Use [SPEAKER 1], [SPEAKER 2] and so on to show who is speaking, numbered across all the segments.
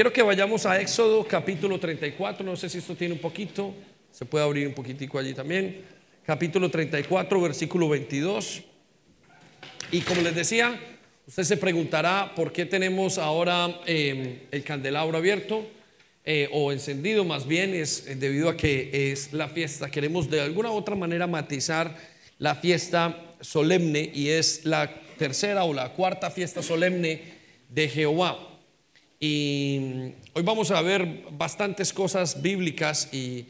[SPEAKER 1] Quiero que vayamos a Éxodo capítulo 34, no sé si esto tiene un poquito, se puede abrir un poquitico allí también. Capítulo 34, versículo 22. Y como les decía, usted se preguntará por qué tenemos ahora eh, el candelabro abierto eh, o encendido, más bien es eh, debido a que es la fiesta. Queremos de alguna u otra manera matizar la fiesta solemne y es la tercera o la cuarta fiesta solemne de Jehová. Y hoy vamos a ver bastantes cosas bíblicas y,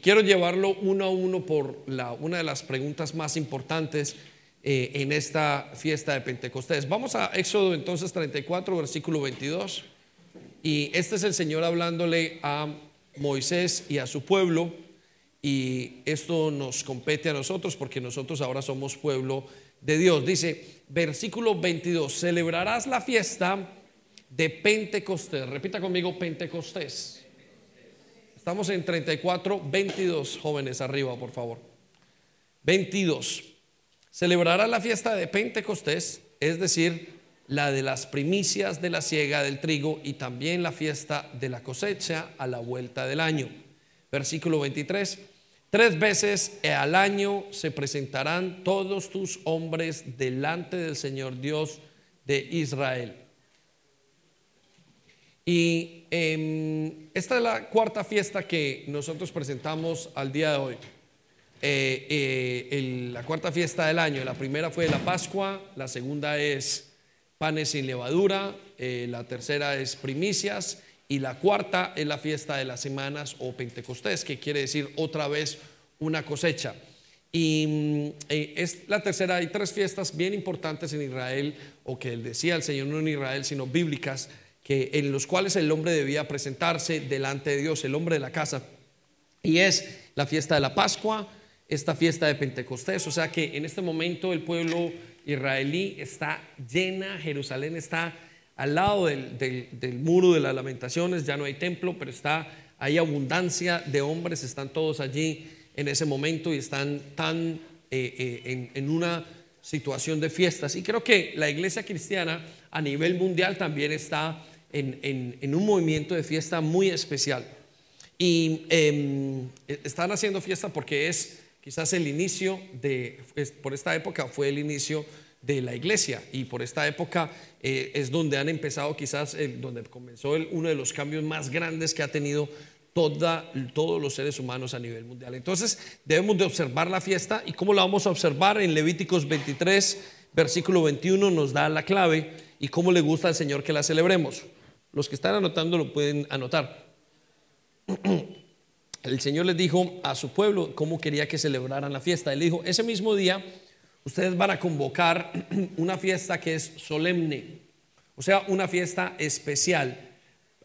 [SPEAKER 1] quiero llevarlo uno a uno por una de las preguntas más importantes eh, en esta fiesta de Pentecostés. Vamos a Éxodo entonces 34, versículo 22. Y este es el Señor hablándole a Moisés y a su pueblo. Y esto nos compete a nosotros porque nosotros ahora somos pueblo de Dios. Dice, versículo 22, celebrarás la fiesta de Pentecostés. Repita conmigo, Pentecostés. Estamos en 34, 22 jóvenes arriba, por favor. 22. Celebrará la fiesta de Pentecostés, es decir, la de las primicias de la siega del trigo y también la fiesta de la cosecha a la vuelta del año. Versículo 23. Tres veces al año se presentarán todos tus hombres delante del Señor Dios de Israel. Y em, esta es la cuarta fiesta que nosotros presentamos al día de hoy. Eh, eh, la cuarta fiesta del año. La primera fue la Pascua, la segunda es panes sin levadura, eh, la tercera es primicias y la cuarta es la fiesta de las semanas o Pentecostés, que quiere decir otra vez una cosecha. Y mm, es la tercera, hay tres fiestas bien importantes en Israel, o que decía el Señor no en Israel, sino bíblicas, que, en los cuales el hombre debía presentarse delante de Dios, el hombre de la casa. Y es la fiesta de la Pascua, esta fiesta de Pentecostés. O sea que en este momento el pueblo israelí está llena, Jerusalén está al lado del, muro de las lamentaciones, ya no hay templo, pero está, hay abundancia de hombres, están todos allí en ese momento y están tan eh, eh, en, en una situación de fiestas. Y creo que la iglesia cristiana a nivel mundial también está en, un movimiento de fiesta muy especial. Y em, están haciendo fiesta porque es quizás el inicio de, por esta época fue el inicio de la iglesia y por esta época eh, es donde han empezado quizás, donde comenzó uno de los cambios más grandes que ha tenido toda, todos los seres humanos a nivel mundial. Entonces debemos de observar la fiesta y cómo la vamos a observar en Levíticos 23, versículo 21 nos da la clave y cómo le gusta al Señor que la celebremos. Los que están anotando lo pueden anotar. El Señor les dijo a su pueblo cómo quería que celebraran la fiesta. Él dijo, ese mismo día ustedes van a convocar una fiesta que es solemne, o sea, una fiesta especial,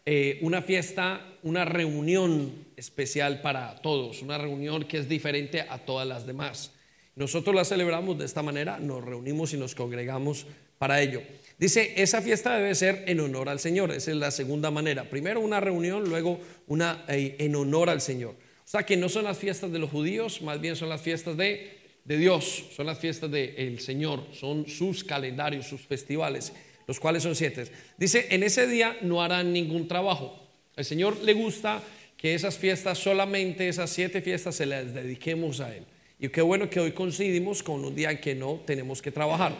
[SPEAKER 1] eh, una fiesta, una reunión especial para todos, una reunión que es diferente a todas las demás. Nosotros la celebramos de esta manera, nos reunimos y nos congregamos para ello. Dice, esa fiesta debe ser en honor al Señor. Esa es la segunda manera. Primero una reunión, luego una eh, en honor al Señor. O sea que no son las fiestas de los judíos, más bien son las fiestas de, de Dios, son las fiestas del Señor, son sus calendarios, sus festivales, los cuales son siete. Dice, en ese día no harán ningún trabajo. Al Señor le gusta que esas fiestas, solamente esas siete fiestas, se las dediquemos a Él. Y qué bueno que hoy coincidimos con un día en que no tenemos que trabajar.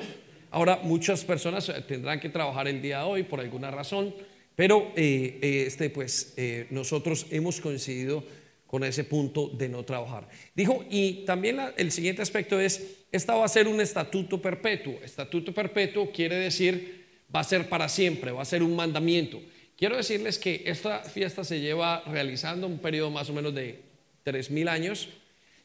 [SPEAKER 1] Ahora, muchas personas eh, tendrán que trabajar el día de hoy por alguna razón, pero eh, eh, este, pues, nosotros hemos coincidido con ese punto de no trabajar. Dijo, y también el siguiente aspecto es, esta va a ser un estatuto perpetuo. Estatuto perpetuo quiere decir, va a ser para siempre, va a ser un mandamiento. Quiero decirles que esta fiesta se lleva realizando un periodo más o menos de tres mil años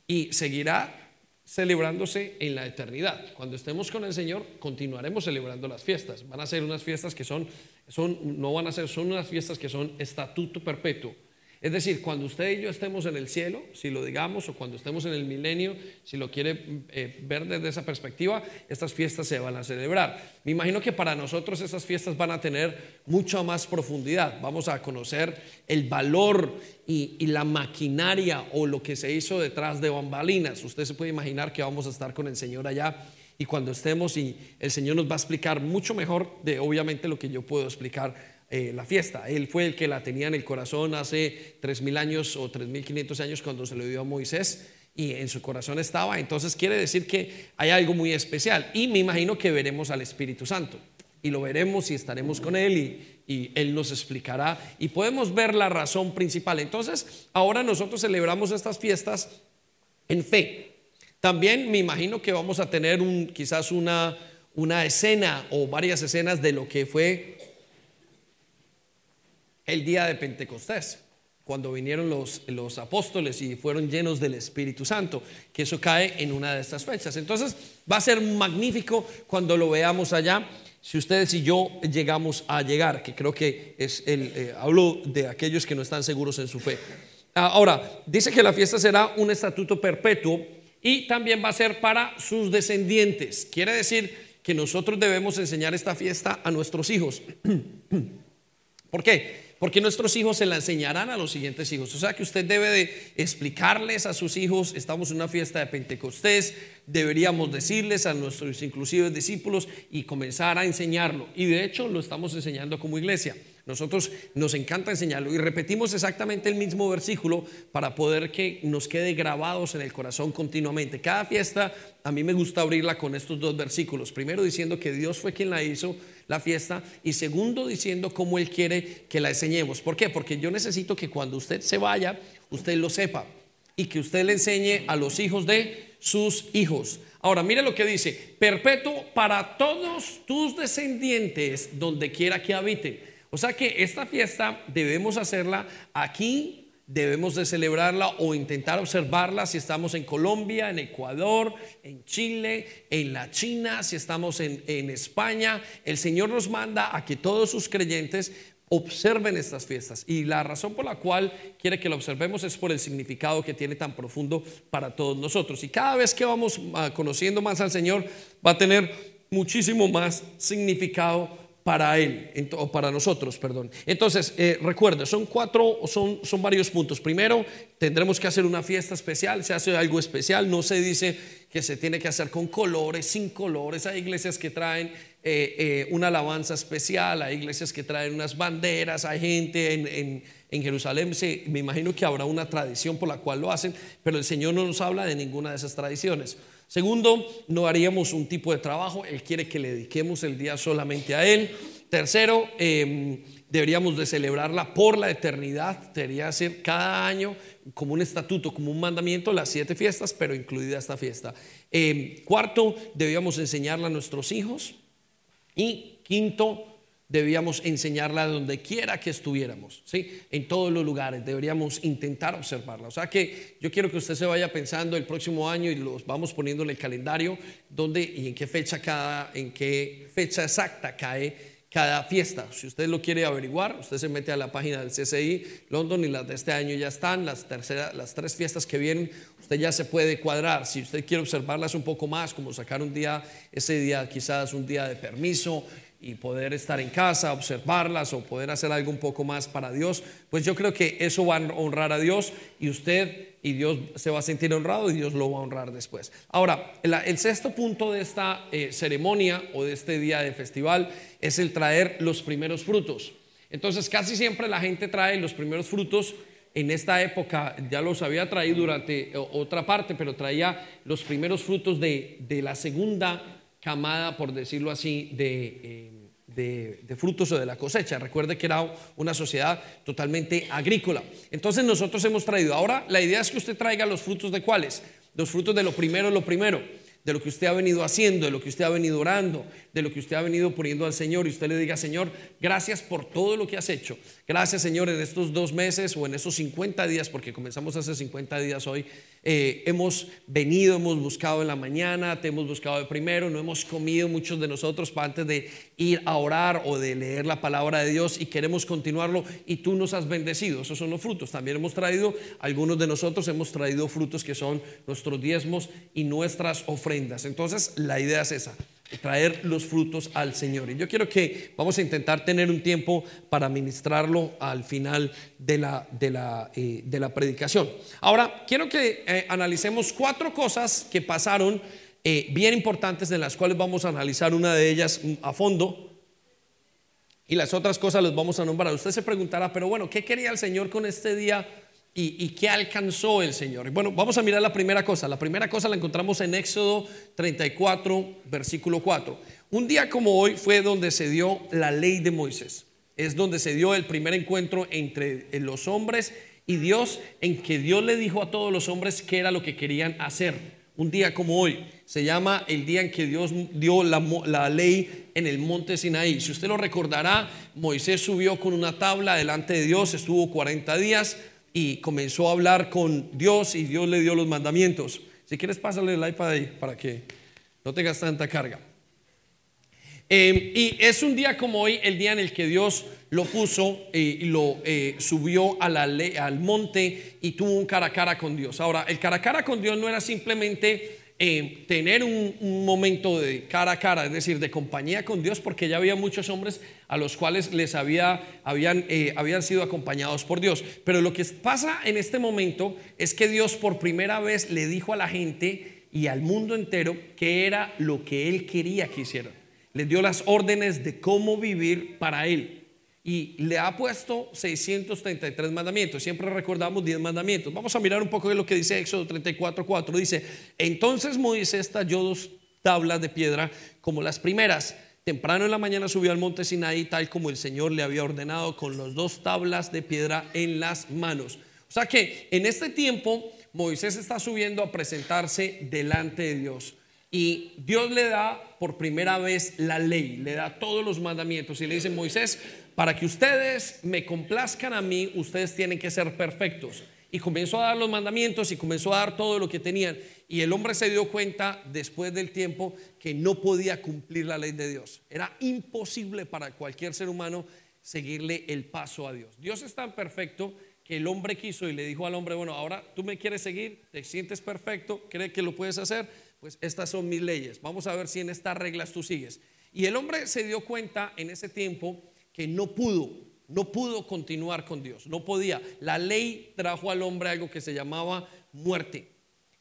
[SPEAKER 1] y seguirá celebrándose en la eternidad. Cuando estemos con el Señor, continuaremos celebrando las fiestas. Van a ser unas fiestas que son, son no van a ser, son unas fiestas que son estatuto perpetuo. Es decir, cuando usted y yo estemos en el cielo, si lo digamos, o cuando estemos en el milenio, si lo quiere eh, ver desde esa perspectiva, estas fiestas se van a celebrar. Me imagino que para nosotros esas fiestas van a tener mucha más profundidad. Vamos a conocer el valor y, y la maquinaria o lo que se hizo detrás de bambalinas. Usted se puede imaginar que vamos a estar con el Señor allá y cuando estemos y el Señor nos va a explicar mucho mejor de obviamente lo que yo puedo explicar eh, la fiesta. Él fue el que la tenía en el corazón hace tres mil años o tres mil quinientos años cuando se le dio a Moisés y en su corazón estaba. Entonces quiere decir que hay algo muy especial. Y me imagino que veremos al Espíritu Santo. Y lo veremos y estaremos con Él y, y Él nos explicará. Y podemos ver la razón principal. Entonces, ahora nosotros celebramos estas fiestas en fe. También me imagino que vamos a tener un, quizás una, una escena o varias escenas de lo que fue el día de Pentecostés, cuando vinieron los, los apóstoles y fueron llenos del Espíritu Santo, que eso cae en una de estas fechas. Entonces va a ser magnífico cuando lo veamos allá. Si ustedes y yo llegamos a llegar, que creo que es el, eh, hablo de aquellos que no están seguros en su fe. Ah, ahora, dice que la fiesta será un estatuto perpetuo y también va a ser para sus descendientes. Quiere decir que nosotros debemos enseñar esta fiesta a nuestros hijos. ¿Por qué? Porque nuestros hijos se la enseñarán a los siguientes hijos. O sea que usted debe de explicarles a sus hijos, estamos en una fiesta de Pentecostés, deberíamos decirles a nuestros inclusive discípulos y comenzar a enseñarlo. Y de hecho lo estamos enseñando como iglesia. Nosotros nos encanta enseñarlo y repetimos exactamente el mismo versículo para poder que nos quede grabados en el corazón continuamente. Cada fiesta a mí me gusta abrirla con estos dos versículos. Primero diciendo que Dios fue quien la hizo, la fiesta, y segundo diciendo cómo Él quiere que la enseñemos. ¿Por qué? Porque yo necesito que cuando usted se vaya, usted lo sepa y que usted le enseñe a los hijos de sus hijos. Ahora, mire lo que dice, perpetuo para todos tus descendientes donde quiera que habiten. O sea que esta fiesta debemos hacerla aquí, debemos de celebrarla o intentar observarla si estamos en Colombia, en Ecuador, en Chile, en la China, si estamos en, en España. El Señor nos manda a que todos sus creyentes observen estas fiestas. Y la razón por la cual quiere que lo observemos es por el significado que tiene tan profundo para todos nosotros. Y cada vez que vamos ah, conociendo más al Señor, va a tener muchísimo más significado para él, o para nosotros, perdón. Entonces, eh, recuerde, son cuatro, son, son varios puntos. Primero, tendremos que hacer una fiesta especial, se hace algo especial, no se dice que se tiene que hacer con colores, sin colores. Hay iglesias que traen eh, eh, una alabanza especial, hay iglesias que traen unas banderas, hay gente en, en, Jerusalén, me imagino que habrá una tradición por la cual lo hacen, pero el Señor no nos habla de ninguna de esas tradiciones. Segundo, no haríamos un tipo de trabajo, Él quiere que le dediquemos el día solamente a Él. Tercero, em, deberíamos de celebrarla por la eternidad, debería ser cada año como un estatuto, como un mandamiento, las siete fiestas, pero incluida esta fiesta. Em, cuarto, debíamos enseñarla a nuestros hijos. Y quinto, debíamos enseñarla donde quiera que estuviéramos, ¿sí? En todos los lugares, deberíamos intentar observarla. O sea que yo quiero que usted se vaya pensando el próximo año y los vamos poniendo en el calendario dónde y en qué fecha cada, en qué fecha exacta cae cada fiesta. Si usted lo quiere averiguar, usted se mete a la página del CCI London y las de este año ya están, las, tercera, las tres fiestas que vienen, usted ya se puede cuadrar. Si usted quiere observarlas un poco más, como sacar un día, ese día quizás un día de permiso, y poder estar en casa, observarlas o poder hacer algo un poco más para Dios, pues yo creo que eso va a honrar a Dios y usted y Dios se va a sentir honrado y Dios lo va a honrar después. Ahora, el, sexto punto de esta eh, ceremonia o de este día de festival es el traer los primeros frutos. Entonces, casi siempre la gente trae los primeros frutos. En esta época ya los había traído durante otra parte, pero traía los primeros frutos de, de la segunda camada, por decirlo así, eh, de, de, frutos o de la cosecha. Recuerde que era una sociedad totalmente agrícola. Entonces nosotros hemos traído, ahora la idea es que usted traiga los frutos de cuáles, los frutos de lo primero, lo primero de lo que usted ha venido haciendo, de lo que usted ha venido orando, de lo que usted ha venido poniendo al Señor y usted le diga, Señor, gracias por todo lo que has hecho. Gracias, Señor, en estos dos meses o en esos 50 días, porque comenzamos hace 50 días hoy, eh, hemos venido, hemos buscado en la mañana, te hemos buscado de primero, no hemos comido muchos de nosotros para antes de ir a orar o de leer la palabra de Dios y queremos continuarlo y tú nos has bendecido. Esos son los frutos. También hemos traído, algunos de nosotros hemos traído frutos que son nuestros diezmos y nuestras ofrendas. Entonces, la idea es esa traer los frutos al Señor. Y yo quiero que vamos a intentar tener un tiempo para ministrarlo al final de la, de la, eh, de la predicación. Ahora, quiero que eh, analicemos cuatro cosas que pasaron eh, bien importantes, de las cuales vamos a analizar una de ellas mm, a fondo. Y las otras cosas las vamos a nombrar. Usted se preguntará, pero bueno, ¿qué quería el Señor con este día y, y, qué alcanzó el Señor? Bueno, vamos a mirar la primera cosa. La primera cosa la encontramos en Éxodo 34, versículo 4. Un día como hoy fue donde se dio la ley de Moisés. Es donde se dio el primer encuentro entre los hombres y Dios, en que Dios le dijo a todos los hombres qué era lo que querían hacer un día como hoy. Se llama el día en que Dios dio la, ley en el monte Sinaí. Si usted lo recordará, Moisés subió con una tabla delante de Dios, estuvo 40 días y comenzó a hablar con Dios y Dios le dio los mandamientos. Si quieres, pásale el iPad ahí para que no tengas tanta carga. Em, y es un día como hoy, el día en el que Dios lo puso eh, y lo eh, subió al monte y tuvo un cara a cara con Dios. Ahora, el cara a cara con Dios no era simplemente em, tener un, momento de cara a cara, es decir, de compañía con Dios, porque ya había muchos hombres a los cuales les había, habían, eh, habían sido acompañados por Dios. Pero lo que pasa en este momento es que Dios por primera vez le dijo a la gente y al mundo entero que era lo que Él quería que hicieran le dio las órdenes de cómo vivir para él. Y le ha puesto 633 mandamientos. Siempre recordamos 10 mandamientos. Vamos a mirar un poco de lo que dice Éxodo 34, 4. Dice, entonces Moisés talló dos tablas de piedra como las primeras. Temprano en la mañana subió al monte Sinaí, tal como el Señor le había ordenado, con las dos tablas de piedra en las manos. O sea que en este tiempo Moisés está subiendo a presentarse delante de Dios. Y Dios le da por primera vez la ley, le da todos los mandamientos y le dice, Moisés, para que ustedes me complazcan a mí, ustedes tienen que ser perfectos. Y comenzó a dar los mandamientos y comenzó a dar todo lo que tenían. Y el hombre se dio cuenta después del tiempo que no podía cumplir la ley de Dios. Era imposible para cualquier ser humano seguirle el paso a Dios. Dios es tan perfecto que el hombre quiso y le dijo al hombre, bueno, ahora tú me quieres seguir, te sientes perfecto, cree que lo puedes hacer pues estas son mis leyes. Vamos a ver si en estas reglas tú sigues. Y el hombre se dio cuenta en ese tiempo que no pudo, no pudo continuar con Dios, no podía. La ley trajo al hombre algo que se llamaba muerte.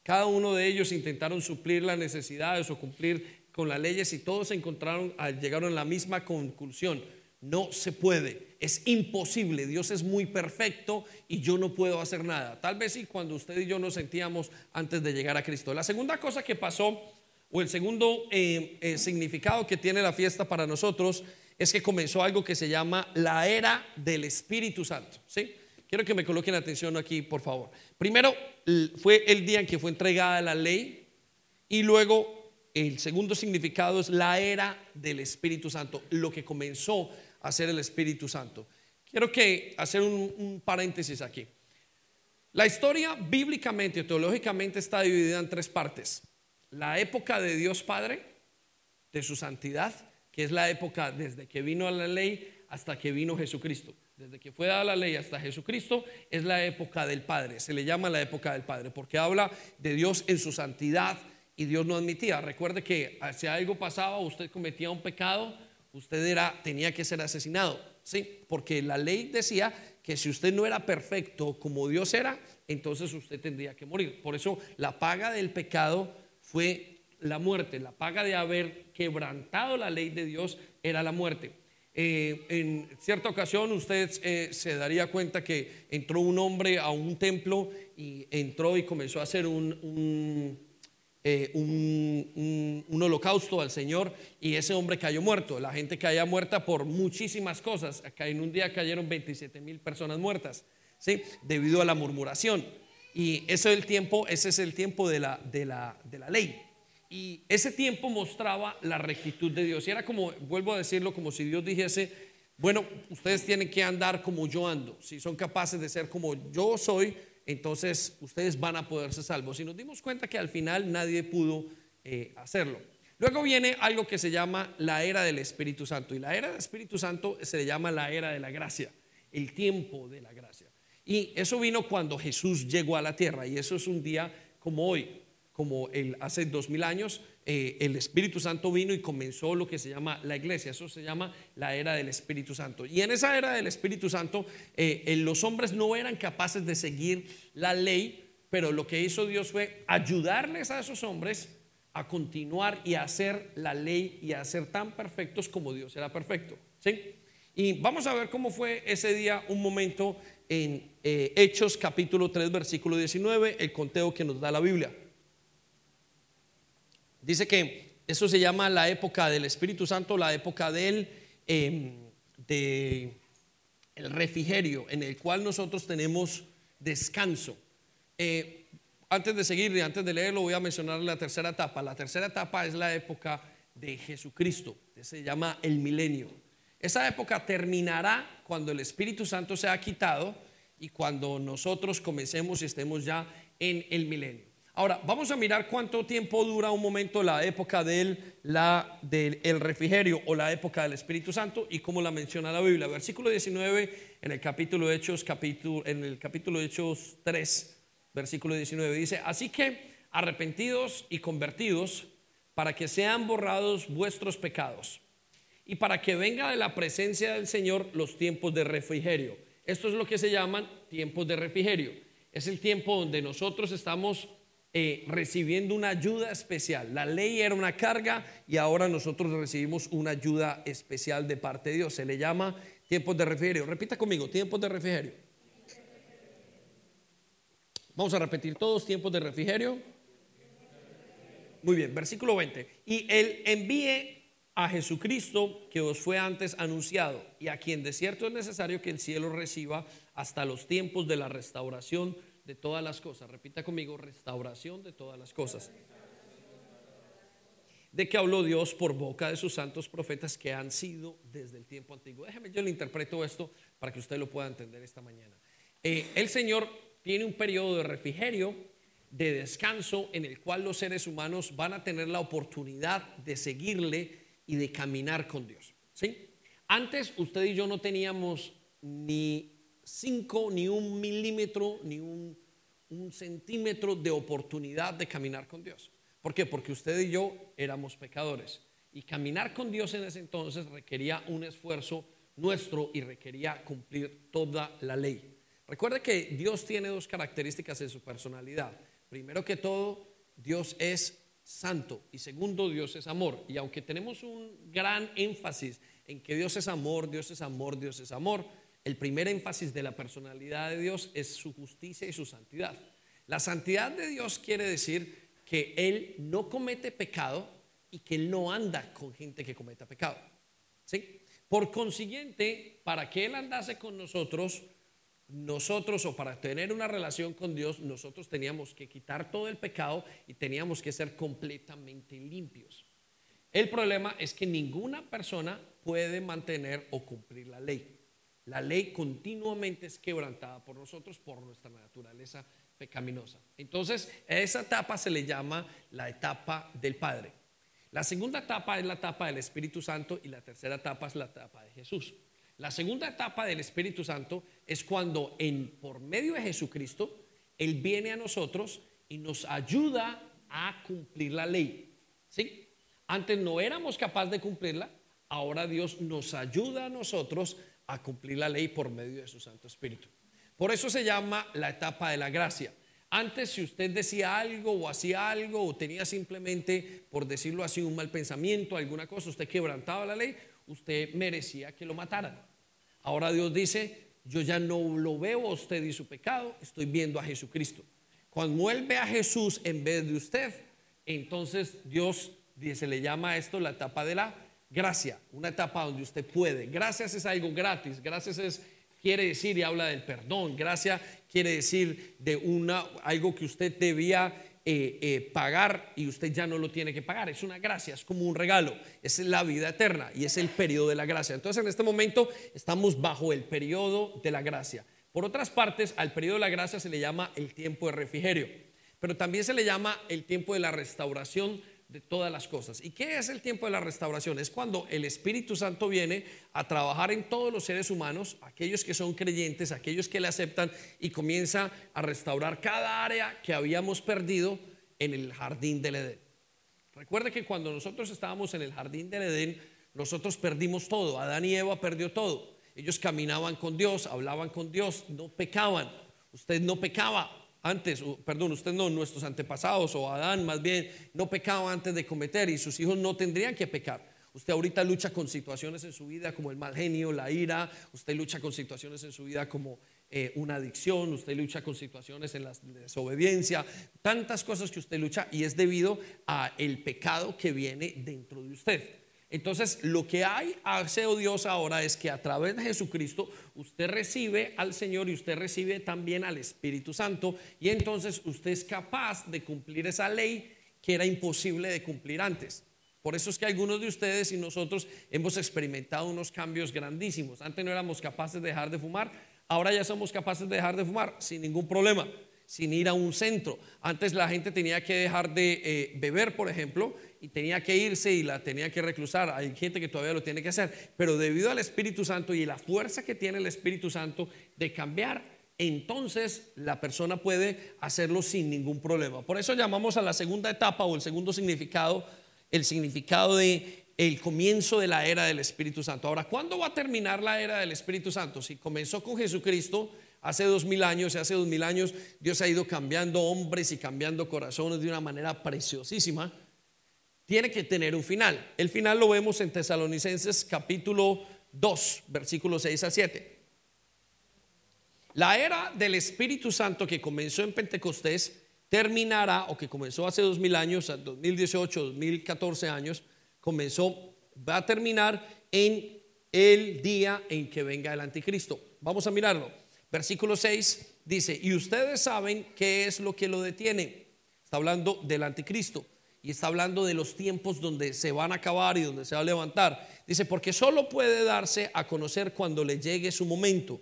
[SPEAKER 1] Cada uno de ellos intentaron suplir las necesidades o cumplir con las leyes y todos se encontraron, llegaron a la misma conclusión. No se puede es imposible, Dios es muy perfecto y yo no puedo hacer nada. Tal vez sí cuando usted y yo nos sentíamos antes de llegar a Cristo. La segunda cosa que pasó, o el segundo eh, eh, significado que tiene la fiesta para nosotros, es que comenzó algo que se llama la era del Espíritu Santo. ¿sí? Quiero que me coloquen atención aquí, por favor. Primero fue el día en que fue entregada la ley y luego el segundo significado es la era del Espíritu Santo, lo que comenzó hacer el Espíritu Santo. Quiero que hacer un, paréntesis aquí. La historia bíblicamente, teológicamente está dividida en tres partes. La época de Dios Padre, de su santidad, es la época desde que vino la ley hasta que vino Jesucristo. Desde que fue dada la ley hasta Jesucristo es la época del Padre. Se le llama la época del Padre porque habla de Dios en su santidad y Dios no admitía. Recuerde que si algo pasaba, usted cometía un pecado, usted era, tenía que ser asesinado, ¿sí? Porque la ley decía que si usted no era perfecto como Dios era, entonces usted tendría que morir. Por eso la paga del pecado fue la muerte, la paga de haber quebrantado la ley de Dios era la muerte. Eh, en cierta ocasión usted eh, se daría cuenta que entró un hombre a un templo y entró y comenzó a hacer un eh, un, holocausto al Señor y ese hombre cayó muerto. La gente caía muerta por muchísimas cosas. Acá en un día cayeron 27 mil personas muertas, ¿sí? debido a la murmuración. Y ese es el tiempo, ese es el tiempo de la, de la, de la ley. Y ese tiempo mostraba la rectitud de Dios. Y era como, vuelvo a decirlo, como si Dios dijese, bueno, ustedes tienen que andar como yo ando. Si son capaces de ser como yo soy, entonces ustedes van a poder ser salvos. Y nos dimos cuenta que al final nadie pudo eh, hacerlo. Luego viene algo que se llama la era del Espíritu Santo. Y la era del Espíritu Santo se le llama la era de la gracia, el tiempo de la gracia. Y eso vino cuando Jesús llegó a la tierra. Y eso es un día como hoy, como el, hace dos mil años, eh, el Espíritu Santo vino y comenzó lo que se llama la iglesia. Eso se llama la era del Espíritu Santo. Y en esa era del Espíritu Santo, eh, los hombres no eran capaces de seguir la ley, pero lo que hizo Dios fue ayudarles a esos hombres a continuar y a hacer la ley y a ser tan perfectos como Dios era perfecto. ¿sí? Y vamos a ver cómo fue ese día, un momento en eh, Hechos capítulo 3, versículo 19, el conteo que nos da la Biblia. Dice que eso se llama la época del Espíritu Santo, la época del em, el refrigerio, en el cual nosotros tenemos descanso. Eh, antes de seguir antes de leerlo, voy a mencionar la tercera etapa. La tercera etapa es la época de Jesucristo, que se llama el milenio. Esa época terminará cuando el Espíritu Santo sea quitado y cuando nosotros comencemos y estemos ya en el milenio. Ahora, vamos a mirar cuánto tiempo dura un momento la época del, del refrigerio o la época del Espíritu Santo y cómo la menciona la Biblia. Versículo 19 en el capítulo de Hechos, capítulo, en el capítulo Hechos 3, versículo 19 dice, así que arrepentidos y convertidos para que sean borrados vuestros pecados y para que venga de la presencia del Señor los tiempos de refrigerio. Esto es lo que se llaman tiempos de refrigerio. Es el tiempo donde nosotros estamos eh, recibiendo una ayuda especial. La ley era una carga y ahora nosotros recibimos una ayuda especial de parte de Dios. Se le llama tiempos de refrigerio. Repita conmigo, tiempos de refrigerio. Vamos a repetir todos tiempos de refrigerio. Muy bien, versículo 20. Y él envíe a Jesucristo que os fue antes anunciado y a quien de cierto es necesario que el cielo reciba hasta los tiempos de la restauración de todas las cosas. Repita conmigo, restauración de todas las cosas. De que habló Dios por boca de sus santos profetas que han sido desde el tiempo antiguo. Déjeme, yo le interpreto esto para que usted lo pueda entender esta mañana. Eh, el Señor tiene un periodo de refrigerio, de descanso, en el cual los seres humanos van a tener la oportunidad de seguirle y de caminar con Dios. ¿sí? Antes usted y yo no teníamos ni cinco, ni un milímetro, ni un, centímetro de oportunidad de caminar con Dios. ¿Por qué? Porque usted y yo éramos pecadores. Y caminar con Dios en ese entonces requería un esfuerzo nuestro y requería cumplir toda la ley. Recuerde que Dios tiene dos características en su personalidad. Primero que todo, Dios es santo y segundo, Dios es amor. Y aunque tenemos un gran énfasis en que Dios es amor, Dios es amor, Dios es amor, el primer énfasis de la personalidad de Dios es su justicia y su santidad. La santidad de Dios quiere decir que Él no comete pecado y que Él no anda con gente que cometa pecado. ¿Sí? Por consiguiente, para que Él andase con nosotros, nosotros o para tener una relación con Dios, nosotros teníamos que quitar todo el pecado y teníamos que ser completamente limpios. El problema es que ninguna persona puede mantener o cumplir la ley. La ley continuamente es quebrantada por nosotros por nuestra naturaleza pecaminosa. Entonces, a esa etapa se le llama la etapa del Padre. La segunda etapa es la etapa del Espíritu Santo y la tercera etapa es la etapa de Jesús. La segunda etapa del Espíritu Santo es cuando en por medio de Jesucristo él viene a nosotros y nos ayuda a cumplir la ley. ¿Sí? Antes no éramos capaces de cumplirla, ahora Dios nos ayuda a nosotros a cumplir la ley por medio de su Santo Espíritu. Por eso se llama la etapa de la gracia. Antes, si usted decía algo o hacía algo o tenía simplemente, por decirlo así, un mal pensamiento, alguna cosa, usted quebrantaba la ley, usted merecía que lo mataran. Ahora Dios dice, yo ya no lo veo a usted y su pecado, estoy viendo a Jesucristo. Cuando Él ve a Jesús en vez de usted, entonces Dios se le llama a esto la etapa de la gracia, una etapa donde usted puede. Gracias es algo gratis, gracias es quiere decir y habla del perdón, gracia quiere decir de una algo que usted debía eh, eh, pagar y usted ya no lo tiene que pagar. Es una gracia, es como un regalo, es la vida eterna y es el periodo de la gracia. Entonces en este momento estamos bajo el periodo de la gracia. Por otras partes, al periodo de la gracia se le llama el tiempo de refrigerio, pero también se le llama el tiempo de la restauración de todas las cosas. ¿Y qué es el tiempo de la restauración? Es cuando el Espíritu Santo viene a trabajar en todos los seres humanos, aquellos que son creyentes, aquellos que le aceptan, y comienza a restaurar cada área que habíamos perdido en el jardín del Edén. Recuerde que cuando nosotros estábamos en el jardín del Edén, nosotros perdimos todo. Adán y Eva perdió todo. Ellos caminaban con Dios, hablaban con Dios, no pecaban. Usted no pecaba, antes, perdón, usted no, nuestros antepasados o Adán más bien no pecaba antes de cometer y sus hijos no tendrían que pecar. Usted ahorita lucha con situaciones en su vida como el mal genio, la ira, usted lucha con situaciones en su vida como eh, una adicción, usted lucha con situaciones en la desobediencia, tantas cosas que usted lucha y es debido a el pecado que viene dentro de usted. Entonces, lo que hay, hace Dios ahora es que a través de Jesucristo usted recibe al Señor y usted recibe también al Espíritu Santo y entonces usted es capaz de cumplir esa ley que era imposible de cumplir antes. Por eso es que algunos de ustedes y nosotros hemos experimentado unos cambios grandísimos. Antes no éramos capaces de dejar de fumar, ahora ya somos capaces de dejar de fumar sin ningún problema sin ir a un centro. Antes la gente tenía que dejar de eh, beber, por ejemplo, y tenía que irse y la tenía que reclusar. Hay gente que todavía lo tiene que hacer, pero debido al Espíritu Santo y la fuerza que tiene el Espíritu Santo de cambiar, entonces la persona puede hacerlo sin ningún problema. Por eso llamamos a la segunda etapa o el segundo significado, el significado de el comienzo de la era del Espíritu Santo. Ahora, ¿cuándo va a terminar la era del Espíritu Santo? Si comenzó con Jesucristo, Hace dos mil años hace dos mil años Dios ha ido cambiando hombres y cambiando corazones de una manera preciosísima. Tiene que tener un final. El final lo vemos en Tesalonicenses capítulo 2, versículos 6 a 7. La era del Espíritu Santo que comenzó en Pentecostés terminará, o que comenzó hace dos mil años, 2018, 2014 años, comenzó, va a terminar en el día en que venga el anticristo. Vamos a mirarlo. Versículo 6 dice, y ustedes saben qué es lo que lo detiene. Está hablando del anticristo y está hablando de los tiempos donde se van a acabar y donde se va a levantar. Dice, porque solo puede darse a conocer cuando le llegue su momento.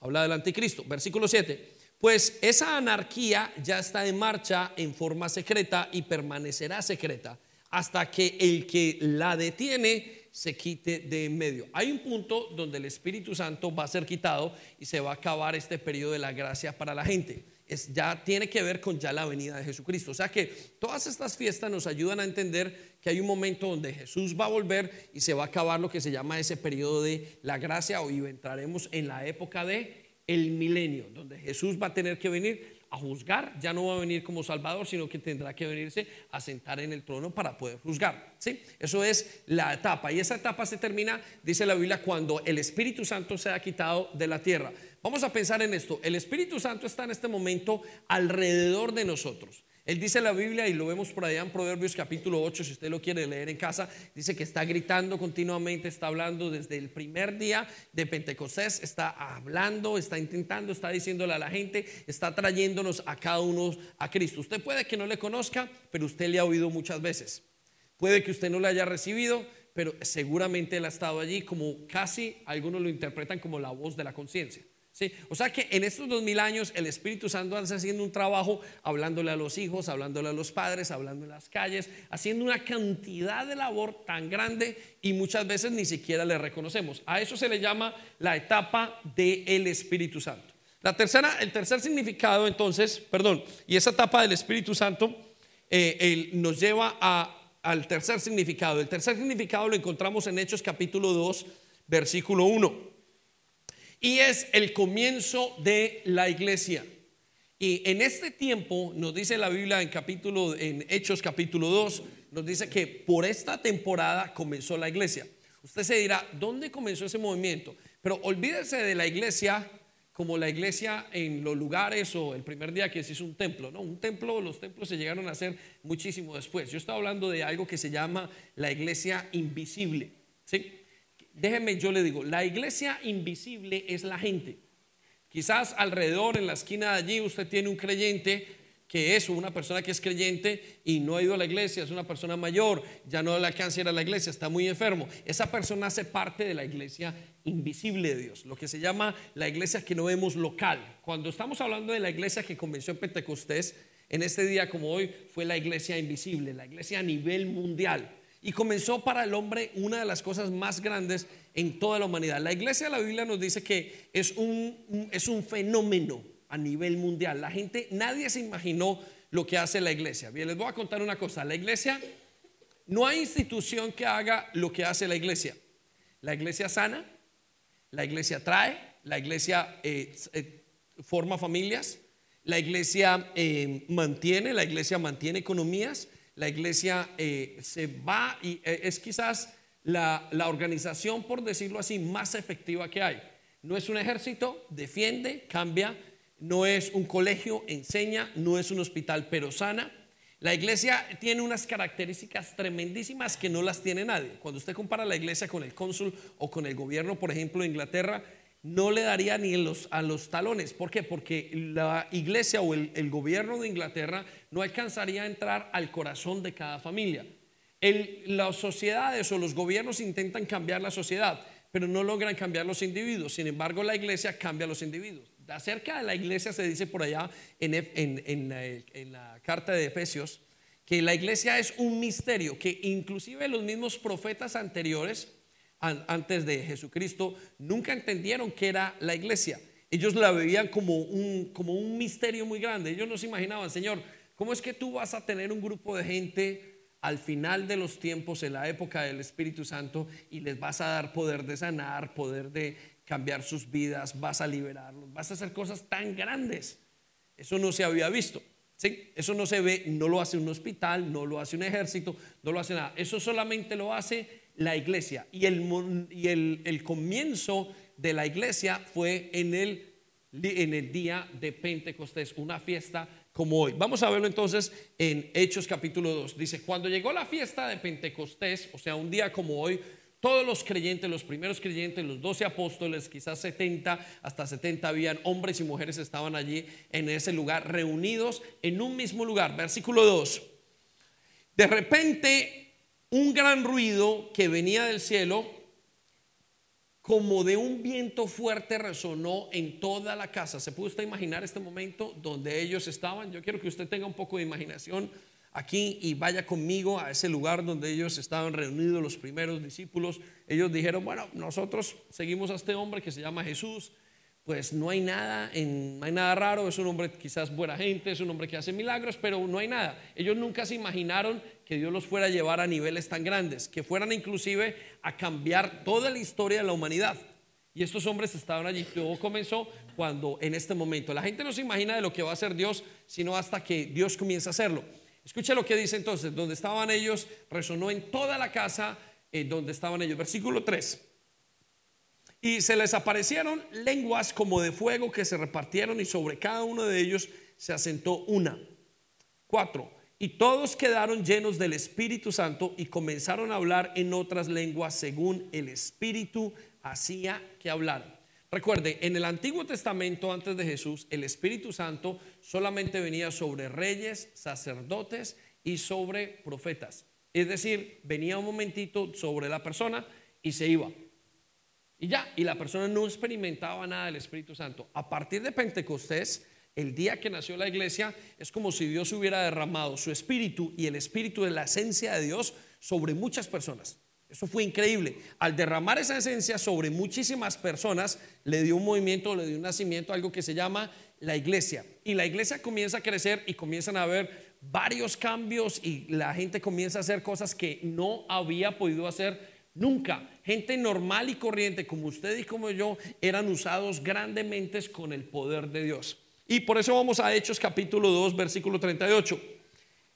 [SPEAKER 1] Habla del anticristo. Versículo 7. Pues esa anarquía ya está en marcha en forma secreta y permanecerá secreta hasta que el que la detiene se quite de en medio. Hay un punto donde el Espíritu Santo va a ser quitado y se va a acabar este periodo de la gracia para la gente. Es, ya tiene que ver con ya la venida de Jesucristo. O sea que todas estas fiestas nos ayudan a entender que hay un momento donde Jesús va a volver y se va a acabar lo que se llama ese periodo de la gracia o entraremos en la época de el milenio, donde Jesús va a tener que venir a juzgar, ya no va a venir como Salvador, sino que tendrá que venirse a sentar en el trono para poder juzgar. ¿sí? Eso es la etapa. Y esa etapa se termina, dice la Biblia, cuando el Espíritu Santo se ha quitado de la tierra. Vamos a pensar en esto. El Espíritu Santo está en este momento alrededor de nosotros. Él dice en la Biblia, y lo vemos por allá en Proverbios capítulo 8, si usted lo quiere leer en casa, dice que está gritando continuamente, está hablando desde el primer día de Pentecostés, está hablando, está intentando, está diciéndole a la gente, está trayéndonos a cada uno a Cristo. Usted puede que no le conozca, pero usted le ha oído muchas veces. Puede que usted no le haya recibido, pero seguramente él ha estado allí como casi algunos lo interpretan como la voz de la conciencia. O sea que en estos dos mil años el Espíritu Santo está haciendo un trabajo hablándole a los hijos, hablándole a los padres, hablando en las calles, haciendo una cantidad de labor tan grande y muchas veces ni siquiera le reconocemos. A eso se le llama la etapa del Espíritu Santo. La tercera, el tercer significado entonces, perdón, y esa etapa del Espíritu Santo eh, nos lleva al tercer significado. El tercer significado lo encontramos en Hechos capítulo 2, versículo 1 y es el comienzo de la iglesia. Y en este tiempo nos dice la Biblia en capítulo en Hechos capítulo 2 nos dice que por esta temporada comenzó la iglesia. Usted se dirá, ¿dónde comenzó ese movimiento? Pero olvídese de la iglesia como la iglesia en los lugares o el primer día que se hizo un templo, no, un templo, los templos se llegaron a hacer muchísimo después. Yo estaba hablando de algo que se llama la iglesia invisible, ¿sí? Déjeme, yo le digo, la iglesia invisible es la gente. Quizás alrededor, en la esquina de allí, usted tiene un creyente que es una persona que es creyente y no ha ido a la iglesia, es una persona mayor, ya no le alcanza ir a la iglesia, está muy enfermo. Esa persona hace parte de la iglesia invisible de Dios, lo que se llama la iglesia que no vemos local. Cuando estamos hablando de la iglesia que comenzó en Pentecostés, en este día como hoy, fue la iglesia invisible, la iglesia a nivel mundial y comenzó para el hombre una de las cosas más grandes en toda la humanidad. La iglesia de la Biblia nos dice que es un, es un fenómeno a nivel mundial. La gente, nadie se imaginó lo que hace la iglesia. Bien, les voy a contar una cosa. La iglesia, no hay institución que haga lo que hace la iglesia. La iglesia sana, la iglesia trae, la iglesia eh, eh, forma familias, la iglesia eh, mantiene, la iglesia mantiene economías, la iglesia eh, se va y eh, es quizás la, la organización, por decirlo así, más efectiva que hay. No es un ejército, defiende, cambia, no es un colegio, enseña, no es un hospital, pero sana. La iglesia tiene unas características tremendísimas que no las tiene nadie. Cuando usted compara la iglesia con el cónsul o con el gobierno, por ejemplo, de Inglaterra, no le daría ni los, a los talones. ¿Por qué? Porque la iglesia o el, gobierno de Inglaterra no alcanzaría a entrar al corazón de cada familia. Las sociedades o los gobiernos intentan cambiar la sociedad, pero no logran cambiar los individuos. Sin embargo, la iglesia cambia a los individuos acerca de la iglesia se dice por allá en, en, la carta de Efesios que la iglesia es un misterio, que inclusive los mismos profetas anteriores, antes de Jesucristo, nunca entendieron que era la iglesia. Ellos la veían como un, como un misterio muy grande. Ellos no se imaginaban, Señor, ¿cómo es que tú vas a tener un grupo de gente al final de los tiempos, en la época del Espíritu Santo, y les vas a dar poder de sanar, poder de cambiar sus vidas, vas a liberarlos, vas a hacer cosas tan grandes. Eso no se había visto. ¿sí? Eso no se ve, no lo hace un hospital, no lo hace un ejército, no lo hace nada. Eso solamente lo hace la iglesia. Y el, y el, el comienzo de la iglesia fue en el, en el día de Pentecostés, una fiesta como hoy. Vamos a verlo entonces en Hechos capítulo 2. Dice, cuando llegó la fiesta de Pentecostés, o sea, un día como hoy, todos los creyentes, los primeros creyentes, los doce apóstoles, quizás 70, hasta 70 habían hombres y mujeres estaban allí en ese lugar, reunidos en un mismo lugar. Versículo 2. De repente, un gran ruido que venía del cielo, como de un viento fuerte, resonó en toda la casa. ¿Se puede usted imaginar este momento donde ellos estaban? Yo quiero que usted tenga un poco de imaginación aquí y vaya conmigo a ese lugar donde ellos estaban reunidos, los primeros discípulos. Ellos dijeron, bueno, nosotros seguimos a este hombre que se llama Jesús, pues no hay nada, en, no hay nada raro, es un hombre quizás buena gente, es un hombre que hace milagros, pero no hay nada. Ellos nunca se imaginaron que Dios los fuera a llevar a niveles tan grandes, que fueran inclusive a cambiar toda la historia de la humanidad. Y estos hombres estaban allí. Todo comenzó cuando en este momento. La gente no se imagina de lo que va a hacer Dios, sino hasta que Dios comienza a hacerlo. Escucha lo que dice entonces, donde estaban ellos, resonó en toda la casa eh, donde estaban ellos. Versículo 3. Y se les aparecieron lenguas como de fuego que se repartieron y sobre cada uno de ellos se asentó una. 4. Y todos quedaron llenos del Espíritu Santo y comenzaron a hablar en otras lenguas según el Espíritu hacía que hablaran. Recuerde, en el Antiguo Testamento, antes de Jesús, el Espíritu Santo solamente venía sobre reyes, sacerdotes y sobre profetas. Es decir, venía un momentito sobre la persona y se iba. Y ya, y la persona no experimentaba nada del Espíritu Santo. A partir de Pentecostés, el día que nació la iglesia, es como si Dios hubiera derramado su espíritu y el espíritu de la esencia de Dios sobre muchas personas. Eso fue increíble. Al derramar esa esencia sobre muchísimas personas, le dio un movimiento, le dio un nacimiento, algo que se llama la iglesia. Y la iglesia comienza a crecer y comienzan a haber varios cambios y la gente comienza a hacer cosas que no había podido hacer nunca. Gente normal y corriente como usted y como yo eran usados grandemente con el poder de Dios. Y por eso vamos a Hechos capítulo 2, versículo 38.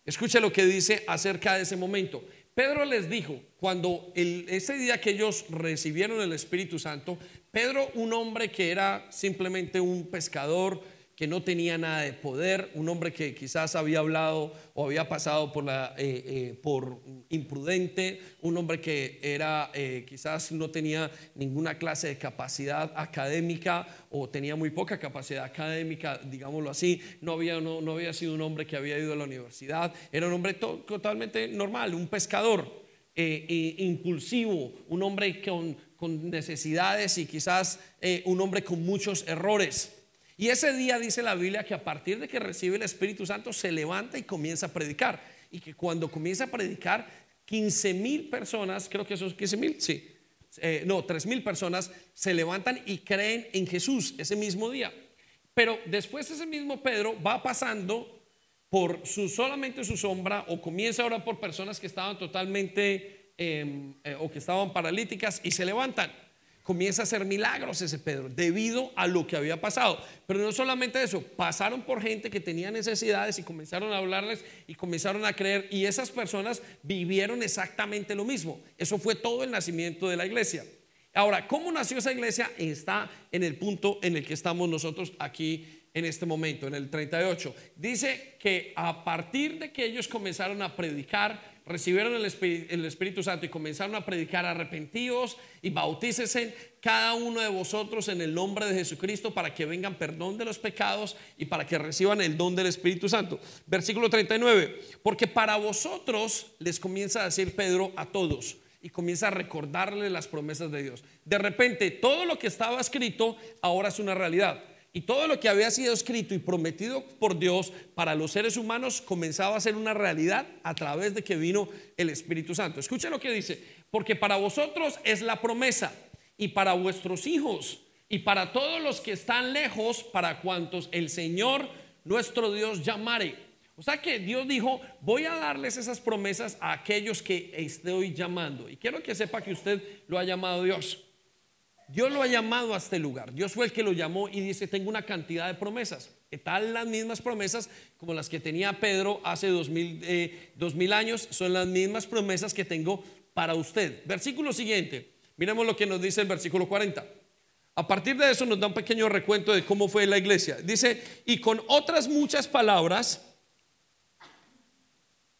[SPEAKER 1] Escuche lo que dice acerca de ese momento. Pedro les dijo, cuando ese día que ellos recibieron el Espíritu Santo, Pedro, un hombre que era simplemente un pescador, que no tenía nada de poder, un hombre que quizás había hablado o había pasado por, la, eh, eh, por imprudente, un hombre que era eh, quizás no tenía ninguna clase de capacidad académica o tenía muy poca capacidad académica, digámoslo así, no había, no, no había sido un hombre que había ido a la universidad, era un hombre totalmente normal, un pescador impulsivo, un hombre con, con necesidades y quizás un hombre con muchos errores. Y ese día dice la Biblia que a partir de que recibe el Espíritu Santo se levanta y comienza a predicar. Y que cuando comienza a predicar, 15 mil personas, creo que esos 15 mil, sí, eh, no, 3 mil personas se levantan y creen en Jesús ese mismo día. Pero después ese mismo Pedro va pasando por su, solamente su sombra o comienza ahora por personas que estaban totalmente em, eh, o que estaban paralíticas y se levantan. Comienza a hacer milagros ese Pedro, debido a lo que había pasado. Pero no solamente eso, pasaron por gente que tenía necesidades y comenzaron a hablarles y comenzaron a creer y esas personas vivieron exactamente lo mismo. Eso fue todo el nacimiento de la iglesia. Ahora, ¿cómo nació esa iglesia? Está en el punto en el que estamos nosotros aquí en este momento, en el 38. Dice que a partir de que ellos comenzaron a predicar, recibieron el Espíritu, Santo y comenzaron a predicar arrepentidos y bautícese cada uno de vosotros en el nombre de Jesucristo para que vengan perdón de los pecados y para que reciban el don del Espíritu Santo. Versículo 39, porque para vosotros les comienza a decir Pedro a todos y comienza a recordarle las promesas de Dios. De repente todo lo que estaba escrito ahora es una realidad. Y todo lo que había sido escrito y prometido por Dios para los seres humanos comenzaba a ser una realidad a través de que vino el Espíritu Santo. Escuchen lo que dice, porque para vosotros es la promesa y para vuestros hijos y para todos los que están lejos, para cuantos el Señor nuestro Dios llamare. O sea que Dios dijo, voy a darles esas promesas a aquellos que estoy llamando. Y quiero que sepa que usted lo ha llamado Dios. Dios lo ha llamado a este lugar. Dios fue el que lo llamó y dice, tengo una cantidad de promesas. Tal las mismas promesas como las que tenía Pedro hace dos mil, eh, dos mil años, son las mismas promesas que tengo para usted. Versículo siguiente. Miremos lo que nos dice el versículo 40. A partir de eso nos da un pequeño recuento de cómo fue la iglesia. Dice, y con otras muchas palabras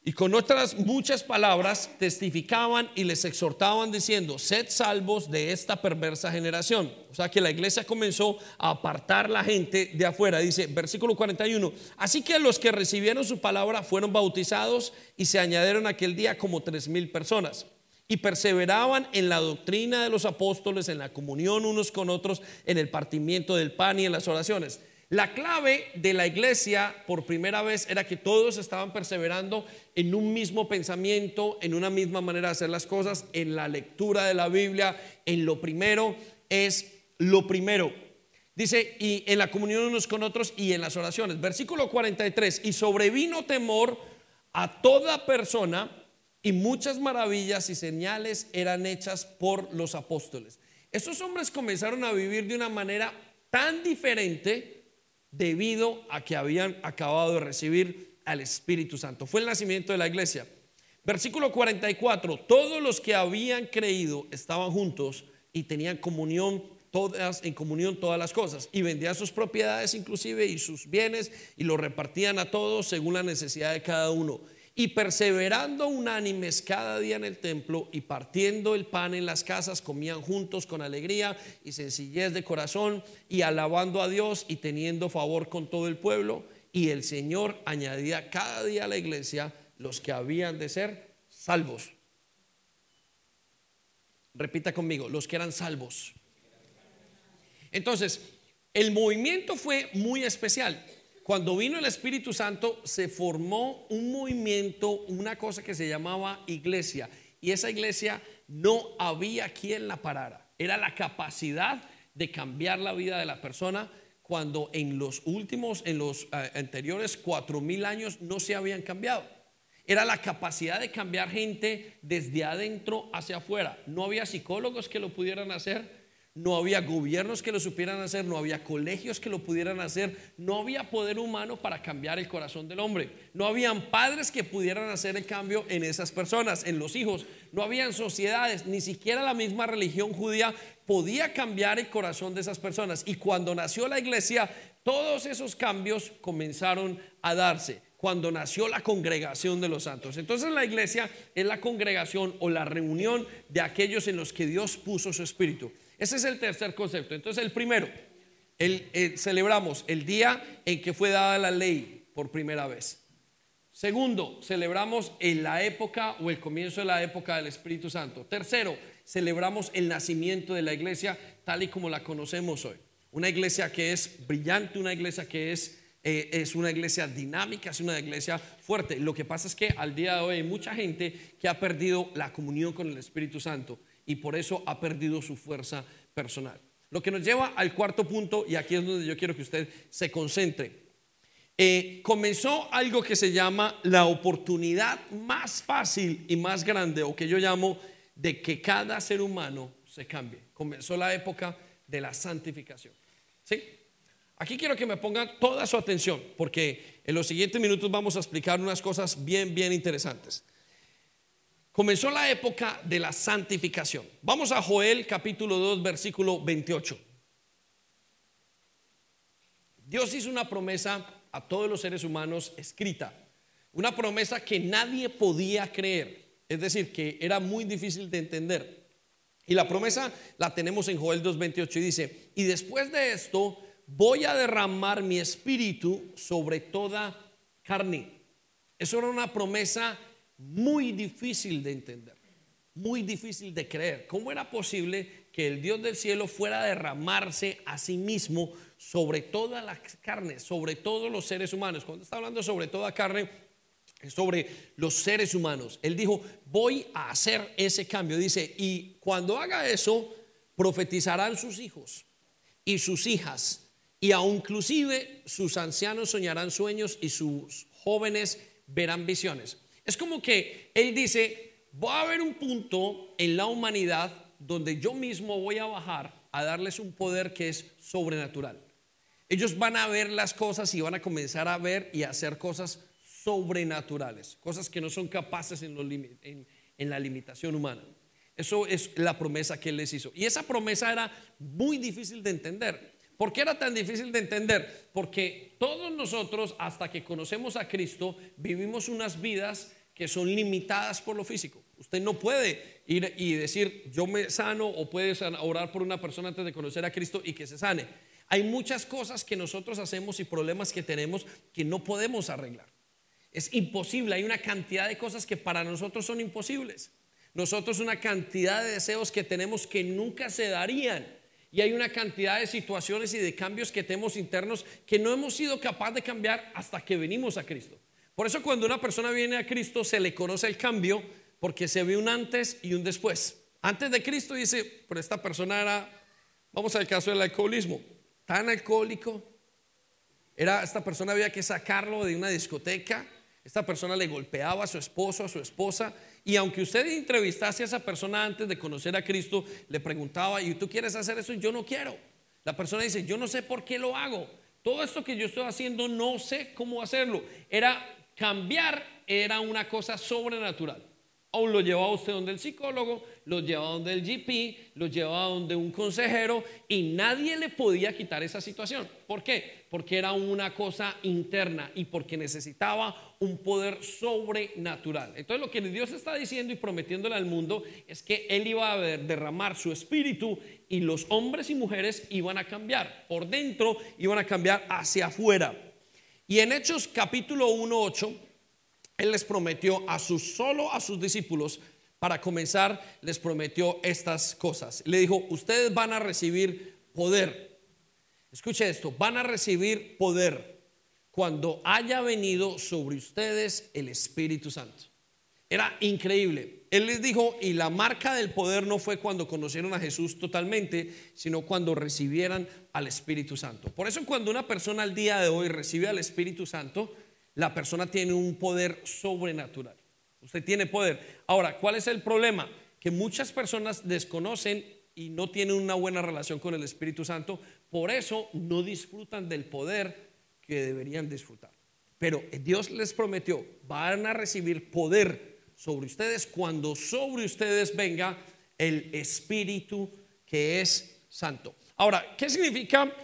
[SPEAKER 1] y con otras muchas palabras testificaban y les exhortaban diciendo, sed salvos de esta perversa generación. O sea que la iglesia comenzó a apartar la gente de afuera. Dice, versículo 41, así que los que recibieron su palabra fueron bautizados y se añadieron aquel día como tres mil personas. Y perseveraban en la doctrina de los apóstoles, en la comunión unos con otros, en el partimiento del pan y en las oraciones. La clave de la iglesia por primera vez era que todos estaban perseverando en un mismo pensamiento, en una misma manera de hacer las cosas, en la lectura de la Biblia, en lo primero es lo primero. Dice, y en la comunión unos con otros y en las oraciones. Versículo 43, y sobrevino temor a toda persona y muchas maravillas y señales eran hechas por los apóstoles. Estos hombres comenzaron a vivir de una manera tan diferente debido a que habían acabado de recibir al Espíritu Santo. Fue el nacimiento de la iglesia. Versículo 44, todos los que habían creído estaban juntos y tenían comunión todas en comunión todas las cosas y vendían sus propiedades inclusive y sus bienes y lo repartían a todos según la necesidad de cada uno y perseverando unánimes cada día en el templo y partiendo el pan en las casas, comían juntos con alegría y sencillez de corazón y alabando a Dios y teniendo favor con todo el pueblo. Y el Señor añadía cada día a la iglesia los que habían de ser salvos. Repita conmigo, los que eran salvos. Entonces, el movimiento fue muy especial. Cuando vino el Espíritu Santo, se formó un movimiento, una cosa que se llamaba iglesia. Y esa iglesia no había quien la parara. Era la capacidad de cambiar la vida de la persona cuando en los últimos, en los eh, anteriores cuatro mil años no se habían cambiado. Era la capacidad de cambiar gente desde adentro hacia afuera. No había psicólogos que lo pudieran hacer no había gobiernos que lo supieran hacer, no había colegios que lo pudieran hacer, no había poder humano para cambiar el corazón del hombre, no habían padres que pudieran hacer el cambio en esas personas, en los hijos, no habían sociedades, ni siquiera la misma religión judía podía cambiar el corazón de esas personas. Y cuando nació la iglesia, todos esos cambios comenzaron a darse cuando nació la congregación de los santos. Entonces la iglesia es la congregación o la reunión de aquellos en los que Dios puso su espíritu. Ese es el tercer concepto. Entonces, el primero, el, celebramos el día en que fue dada la ley por primera vez. Segundo, celebramos en la época o el comienzo de la época del Espíritu Santo. Tercero, celebramos el nacimiento de la iglesia tal y como la conocemos hoy. Una iglesia que es brillante, una iglesia que es, eh, es una iglesia dinámica, es una iglesia fuerte. Lo que pasa es que al día de hoy hay mucha gente que ha perdido la comunión con el Espíritu Santo y por eso ha perdido su fuerza personal. Lo que nos lleva al cuarto punto, y aquí es donde yo quiero que usted se concentre. Eh, comenzó algo que se llama la oportunidad más fácil y más grande, o que yo llamo de que cada ser humano se cambie. Comenzó la época de la santificación. ¿Sí? Aquí quiero que me pongan toda su atención, porque en los siguientes minutos vamos a explicar unas cosas bien, bien interesantes. Comenzó la época de la santificación. Vamos a Joel capítulo 2, versículo 28. Dios hizo una promesa a todos los seres humanos escrita, una promesa que nadie podía creer, es decir, que era muy difícil de entender. Y la promesa la tenemos en Joel 2.28 y dice, y después de esto voy a derramar mi espíritu sobre toda carne. Eso era una promesa muy difícil de entender, muy difícil de creer. ¿Cómo era posible que el Dios del cielo fuera a derramarse a sí mismo sobre toda la carne, sobre todos los seres humanos? Cuando está hablando sobre toda carne, sobre los seres humanos. Él dijo, voy a hacer ese cambio. Dice, y cuando haga eso, profetizarán sus hijos y sus hijas, y aun inclusive sus ancianos soñarán sueños y sus jóvenes verán visiones. Es como que Él dice, va a haber un punto en la humanidad donde yo mismo voy a bajar a darles un poder que es sobrenatural. Ellos van a ver las cosas y van a comenzar a ver y a hacer cosas sobrenaturales, cosas que no son capaces en, la limitación humana. Eso es la promesa que Él les hizo. Y esa promesa era muy difícil de entender. ¿Por qué era tan difícil de entender? Porque todos nosotros, hasta que conocemos a Cristo, vivimos unas vidas que son limitadas por lo físico. Usted no puede ir y decir, yo me sano o puede orar por una persona antes de conocer a Cristo y que se sane. Hay muchas cosas que nosotros hacemos y problemas que tenemos que no podemos arreglar. Es imposible, hay una cantidad de cosas que para nosotros son imposibles. Nosotros una cantidad de deseos que tenemos que nunca se darían. Y hay una cantidad de situaciones y de cambios que tenemos internos que no hemos sido capaces de cambiar hasta que venimos a Cristo. Por eso cuando una persona viene a Cristo se le conoce el cambio porque se ve un antes y un después. Antes de Cristo dice, pero esta persona era, vamos al caso del alcoholismo, tan alcohólico, era esta persona había que sacarlo de una discoteca, esta persona le golpeaba a su esposo, a su esposa, y aunque usted entrevistase a esa persona antes de conocer a Cristo, le preguntaba, ¿y tú quieres hacer eso? Yo no quiero. La persona dice, yo no sé por qué lo hago. Todo esto que yo estoy haciendo no sé cómo hacerlo. Era cambiar era una cosa sobrenatural. Aún lo llevaba usted donde el psicólogo, lo llevaba donde el GP, lo llevaba donde un consejero y nadie le podía quitar esa situación. ¿Por qué? Porque era una cosa interna y porque necesitaba un poder sobrenatural. Entonces lo que Dios está diciendo y prometiéndole al mundo es que Él iba a derramar su espíritu y los hombres y mujeres iban a cambiar. Por dentro iban a cambiar hacia afuera. Y en Hechos capítulo 1, 8, Él les prometió a sus, solo a sus discípulos, para comenzar, les prometió estas cosas. Le dijo, ustedes van a recibir poder. Escuche esto, van a recibir poder cuando haya venido sobre ustedes el Espíritu Santo. Era increíble. Él les dijo, y la marca del poder no fue cuando conocieron a Jesús totalmente, sino cuando recibieran al Espíritu Santo. Por eso cuando una persona al día de hoy recibe al Espíritu Santo, la persona tiene un poder sobrenatural. Usted tiene poder. Ahora, ¿cuál es el problema? Que muchas personas desconocen y no tienen una buena relación con el Espíritu Santo, por eso no disfrutan del poder que deberían disfrutar. Pero Dios les prometió, van a recibir poder sobre ustedes cuando sobre ustedes venga el Espíritu que es santo. Ahora, ¿qué significa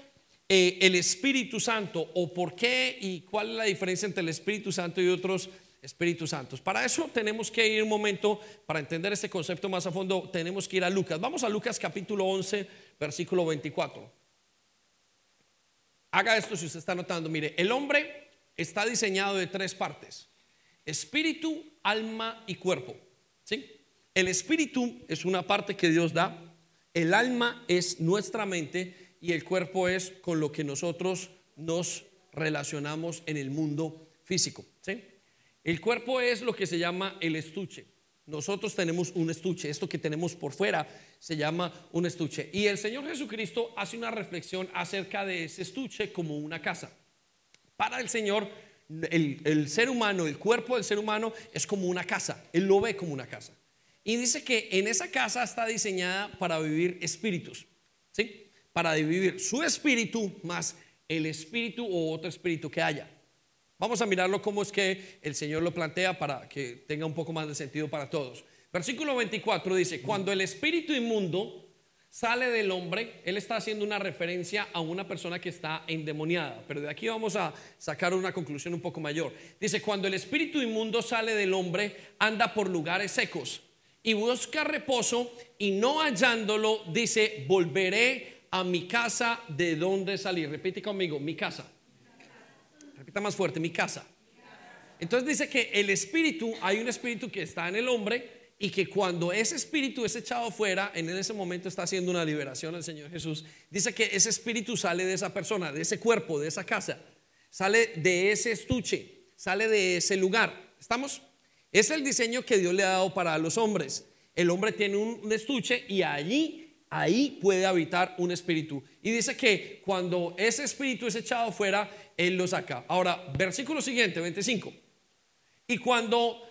[SPEAKER 1] eh, el Espíritu Santo o por qué y cuál es la diferencia entre el Espíritu Santo y otros Espíritus Santos? Para eso tenemos que ir un momento, para entender este concepto más a fondo, tenemos que ir a Lucas. Vamos a Lucas capítulo 11, versículo 24. Haga esto si usted está notando. Mire, el hombre está diseñado de tres partes espíritu, alma y cuerpo. ¿sí? El espíritu es una parte que Dios da, el alma es nuestra mente y el cuerpo es con lo que nosotros nos relacionamos en el mundo físico. El cuerpo es lo que se llama el estuche. Nosotros tenemos un estuche, esto que tenemos por fuera se llama un estuche. Y el Señor Jesucristo hace una reflexión acerca de ese estuche como una casa. Para el Señor, el, ser humano, el cuerpo del ser humano es como una casa. Él lo ve como una casa. Y dice que en esa casa está diseñada para vivir espíritus, ¿sí? Para vivir su espíritu más el espíritu o otro espíritu que haya. Vamos a mirarlo cómo es que el Señor lo plantea para que tenga un poco más de sentido para todos. Versículo 24 dice, cuando el espíritu inmundo sale del hombre, él está haciendo una referencia a una persona que está endemoniada. Pero de aquí vamos a sacar una conclusión un poco mayor. Dice, cuando el espíritu inmundo sale del hombre, anda por lugares secos y busca reposo y no hallándolo, dice, volveré a mi casa de donde salí. Repite conmigo, mi casa. Repita más fuerte, mi casa. Entonces dice que el espíritu, hay un espíritu que está en el hombre y que cuando ese espíritu es echado fuera, en ese momento está haciendo una liberación el Señor Jesús, dice que ese espíritu sale de esa persona, de ese cuerpo, de esa casa, sale de ese estuche, sale de ese lugar. ¿Estamos? Es el diseño que Dios le ha dado para los hombres. El hombre tiene un, estuche y allí, ahí puede habitar un espíritu. Y dice que cuando ese espíritu es echado fuera, Él lo saca. Ahora, versículo siguiente, 25. Y cuando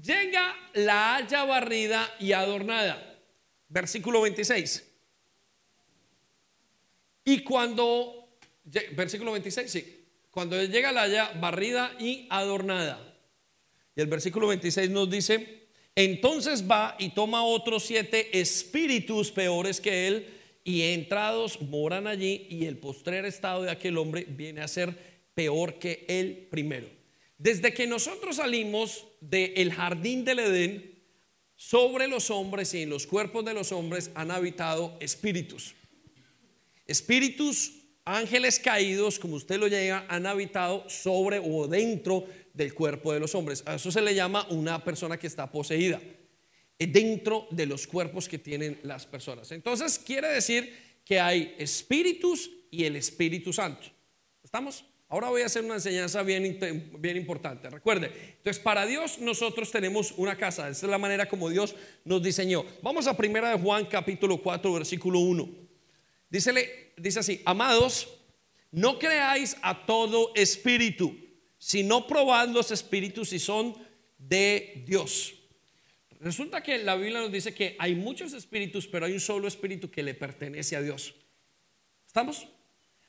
[SPEAKER 1] llega la haya barrida y adornada. Versículo 26. Y cuando, versículo 26, sí, cuando llega la haya barrida y adornada. Y el versículo 26 nos dice, entonces va y toma otros siete espíritus peores que él y entrados moran allí y el postrer estado de aquel hombre viene a ser peor que el primero. Desde que nosotros salimos del jardín del Edén, sobre los hombres y en los cuerpos de los hombres han habitado espíritus. Espíritus, ángeles caídos, como usted lo llega, han habitado sobre o dentro del cuerpo de los hombres. A eso se le llama una persona que está poseída, dentro de los cuerpos que tienen las personas. Entonces quiere decir que hay espíritus y el Espíritu Santo. ¿Estamos? Ahora voy a hacer una enseñanza bien, bien importante. Recuerde, entonces para Dios nosotros tenemos una casa. Esa es la manera como Dios nos diseñó. Vamos a primera de Juan capítulo 4 versículo 1. Dícele, dice así, amados, no creáis a todo espíritu, sino probad los espíritus si son de Dios. Resulta que la Biblia nos dice que hay muchos espíritus, pero hay un solo espíritu que le pertenece a Dios. ¿Estamos?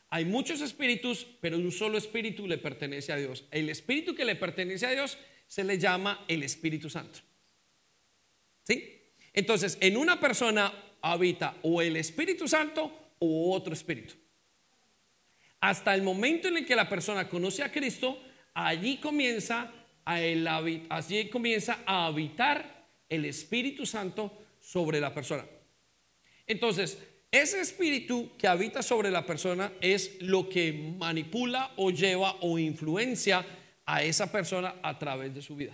[SPEAKER 1] Hay muchos espíritus, pero un solo espíritu le pertenece a Dios. El espíritu que le pertenece a Dios se le llama el Espíritu Santo. ¿Sí? Entonces, en una persona habita o el Espíritu Santo o otro espíritu. Hasta el momento en el que la persona conoce a Cristo, allí comienza a, el, allí comienza a habitar el Espíritu Santo sobre la persona. Entonces, ese espíritu que habita sobre la persona es lo que manipula o lleva o influencia a esa persona a través de su vida.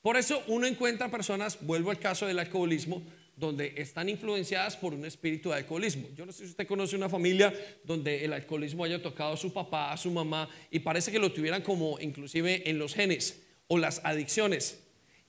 [SPEAKER 1] Por eso uno encuentra personas, vuelvo al caso del alcoholismo, donde están influenciadas por un espíritu de alcoholismo. Yo no sé si usted conoce una familia donde el alcoholismo haya tocado a su papá, a su mamá, y parece que lo tuvieran como inclusive en los genes o las adicciones.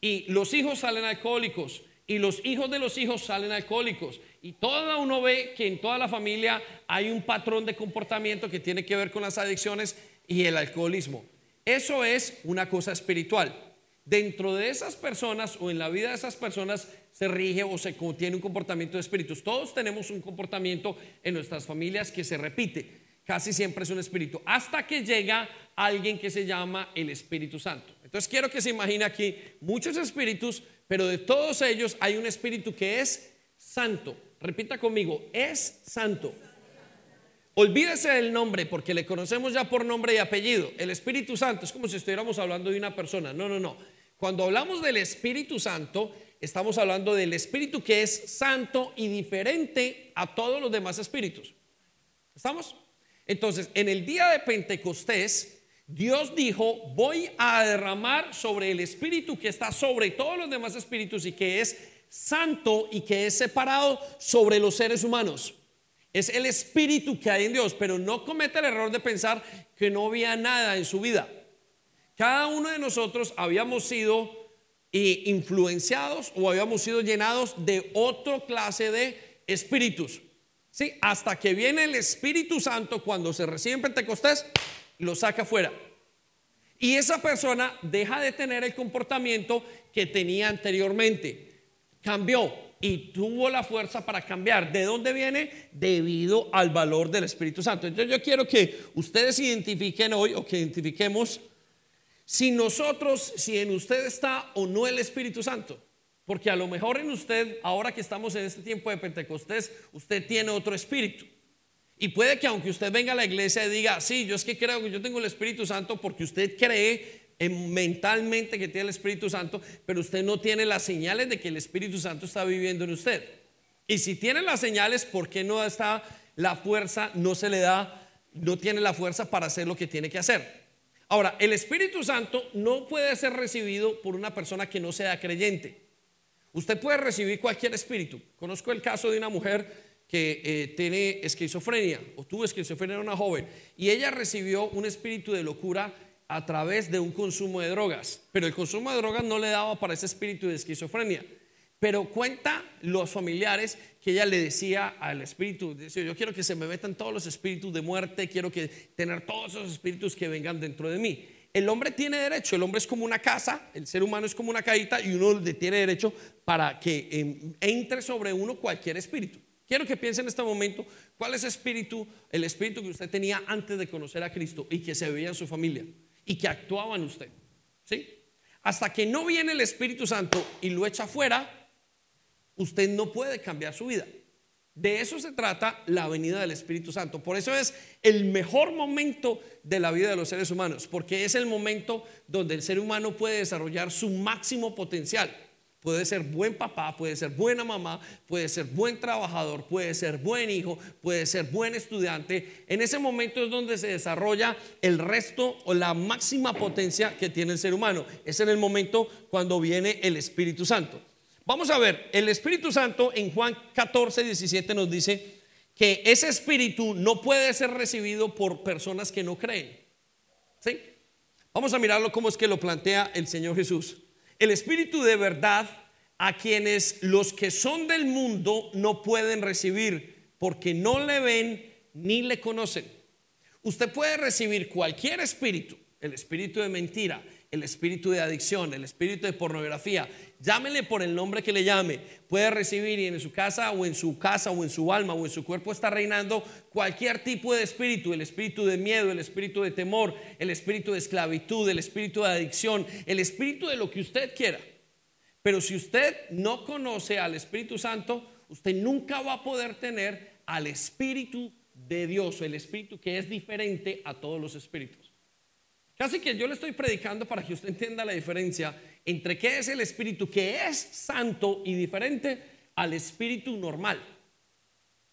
[SPEAKER 1] Y los hijos salen alcohólicos, y los hijos de los hijos salen alcohólicos. Y todo uno ve que en toda la familia hay un patrón de comportamiento que tiene que ver con las adicciones y el alcoholismo. Eso es una cosa espiritual. Dentro de esas personas o en la vida de esas personas se rige o se tiene un comportamiento de espíritus. Todos tenemos un comportamiento en nuestras familias que se repite. Casi siempre es un espíritu. Hasta que llega alguien que se llama el Espíritu Santo. Entonces quiero que se imagine aquí muchos espíritus pero de todos ellos hay un espíritu que es santo. Repita conmigo, es santo. Olvídese del nombre porque le conocemos ya por nombre y apellido. El Espíritu Santo es como si estuviéramos hablando de una persona. No, no, no. Cuando hablamos del Espíritu Santo, estamos hablando del Espíritu que es santo y diferente a todos los demás espíritus. ¿Estamos? Entonces, en el día de Pentecostés, Dios dijo, voy a derramar sobre el espíritu que está sobre todos los demás espíritus y que es santo y que es separado sobre los seres humanos. Es el espíritu que hay en Dios, pero no cometa el error de pensar que no había nada en su vida. Cada uno de nosotros habíamos sido eh, influenciados o habíamos sido llenados de otra clase de espíritus. Sí, hasta que viene el Espíritu Santo cuando se recibe en Pentecostés, lo saca fuera. Y esa persona deja de tener el comportamiento que tenía anteriormente. cambió y tuvo la fuerza para cambiar. ¿De dónde viene? Debido al valor del Espíritu Santo. Entonces yo quiero que ustedes identifiquen hoy o que identifiquemos si nosotros, si en usted está o no el Espíritu Santo. Porque a lo mejor en usted, ahora que estamos en este tiempo de Pentecostés, usted tiene otro espíritu. Y puede que aunque usted venga a la iglesia y diga, sí, yo es que creo que yo tengo el Espíritu Santo porque usted cree mentalmente que tiene el Espíritu Santo, pero usted no tiene las señales de que el Espíritu Santo está viviendo en usted. Y si tiene las señales, ¿por qué no está la fuerza, no se le da, no tiene la fuerza para hacer lo que tiene que hacer? Ahora, el Espíritu Santo no puede ser recibido por una persona que no sea creyente. Usted puede recibir cualquier espíritu. Conozco el caso de una mujer que eh, tiene esquizofrenia o tuvo esquizofrenia, era una joven, y ella recibió un espíritu de locura a través de un consumo de drogas, pero el consumo de drogas no le daba para ese espíritu de esquizofrenia. Pero cuenta los familiares que ella le decía al espíritu, decía, yo quiero que se me metan todos los espíritus de muerte, quiero que tener todos esos espíritus que vengan dentro de mí. El hombre tiene derecho, el hombre es como una casa, el ser humano es como una cajita y uno tiene derecho para que em, entre sobre uno cualquier espíritu. Quiero que piense en este momento cuál es el espíritu, el espíritu que usted tenía antes de conocer a Cristo y que se veía en su familia y que actuaba en usted. ¿Sí? Hasta que no viene el Espíritu Santo y lo echa fuera, usted no puede cambiar su vida. De eso se trata la venida del Espíritu Santo. Por eso es el mejor momento de la vida de los seres humanos, porque es el momento donde el ser humano puede desarrollar su máximo potencial. Puede ser buen papá, puede ser buena mamá, puede ser buen trabajador, puede ser buen hijo, puede ser buen estudiante. En ese momento es donde se desarrolla el resto o la máxima potencia que tiene el ser humano. Es en el momento cuando viene el Espíritu Santo. Vamos a ver, el Espíritu Santo en Juan 14, 17 nos dice que ese Espíritu no puede ser recibido por personas que no creen. ¿Sí? Vamos a mirarlo como es que lo plantea el Señor Jesús el Espíritu de verdad a quienes los que son del mundo no pueden recibir porque no le ven ni le conocen. Usted puede recibir cualquier espíritu, el espíritu de mentira, el espíritu de adicción, el espíritu de pornografía, llámele por el nombre que le llame, puede recibir y en su casa o en su casa o en su alma o en su cuerpo está reinando cualquier tipo de espíritu, el espíritu de miedo, el espíritu de temor, el espíritu de esclavitud, el espíritu de adicción, el espíritu de lo que usted quiera. Pero si usted no conoce al Espíritu Santo, usted nunca va a poder tener al Espíritu de Dios, el Espíritu que es diferente a todos los espíritus. Casi que yo le estoy predicando para que usted entienda la diferencia entre qué es el espíritu que es santo y diferente al espíritu normal,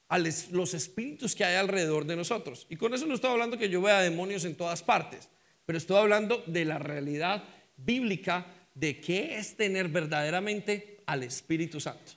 [SPEAKER 1] a los espíritus que hay alrededor de nosotros. Y con eso no estoy hablando que yo vea demonios en todas partes, pero estoy hablando de la realidad bíblica de qué es tener verdaderamente al Espíritu Santo.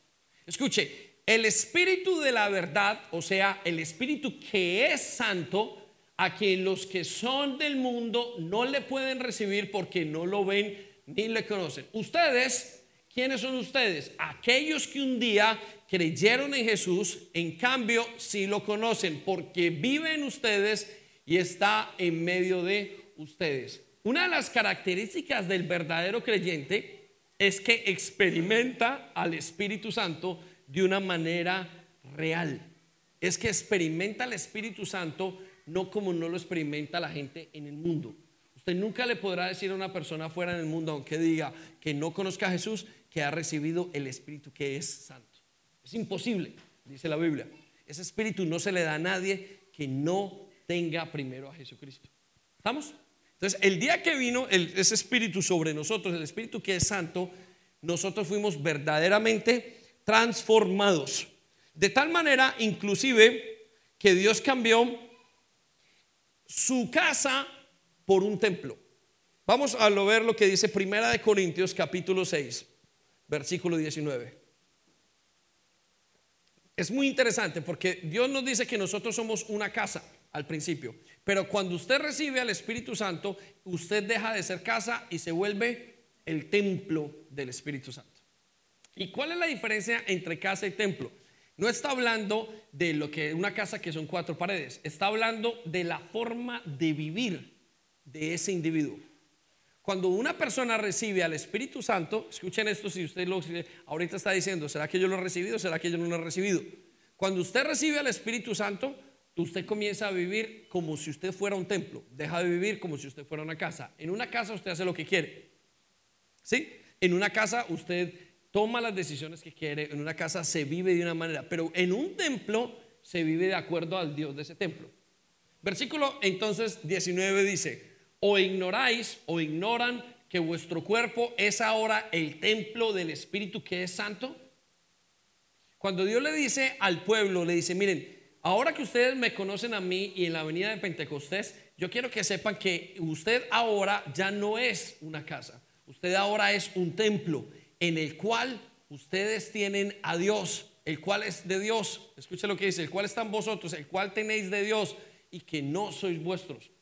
[SPEAKER 1] Escuche, el espíritu de la verdad, o sea, el espíritu que es santo, a que los que son del mundo no le pueden recibir porque no lo ven ni le conocen. Ustedes, ¿quiénes son ustedes? Aquellos que un día creyeron en Jesús, en cambio sí lo conocen porque vive en ustedes y está en medio de ustedes. Una de las características del verdadero creyente es que experimenta al Espíritu Santo de una manera real. Es que experimenta al Espíritu Santo no como no lo experimenta la gente en el mundo. Usted nunca le podrá decir a una persona fuera en el mundo, aunque diga que no conozca a Jesús, que ha recibido el Espíritu que es santo. Es imposible, dice la Biblia. Ese Espíritu no se le da a nadie que no tenga primero a Jesucristo. ¿Estamos? Entonces, el día que vino ese Espíritu sobre nosotros, el Espíritu que es santo, nosotros fuimos verdaderamente transformados. De tal manera, inclusive, que Dios cambió su casa por un templo. Vamos a ver lo que dice Primera de Corintios capítulo 6, versículo 19. Es muy interesante porque Dios nos dice que nosotros somos una casa al principio, pero cuando usted recibe al Espíritu Santo, usted deja de ser casa y se vuelve el templo del Espíritu Santo. ¿Y cuál es la diferencia entre casa y templo? No está hablando de lo que una casa que son cuatro paredes, está hablando de la forma de vivir de ese individuo. Cuando una persona recibe al Espíritu Santo, escuchen esto si usted lo ahorita está diciendo, ¿será que yo lo he recibido? ¿Será que yo no lo he recibido? Cuando usted recibe al Espíritu Santo, usted comienza a vivir como si usted fuera un templo, deja de vivir como si usted fuera una casa. En una casa usted hace lo que quiere. ¿Sí? En una casa usted toma las decisiones que quiere, en una casa se vive de una manera, pero en un templo se vive de acuerdo al Dios de ese templo. Versículo entonces 19 dice, o ignoráis o ignoran que vuestro cuerpo es ahora el templo del Espíritu que es santo. Cuando Dios le dice al pueblo, le dice, miren, ahora que ustedes me conocen a mí y en la avenida de Pentecostés, yo quiero que sepan que usted ahora ya no es una casa, usted ahora es un templo en el cual ustedes tienen a Dios, el cual es de Dios. Escuche lo que dice, el cual están vosotros, el cual tenéis de Dios y que no sois vuestros.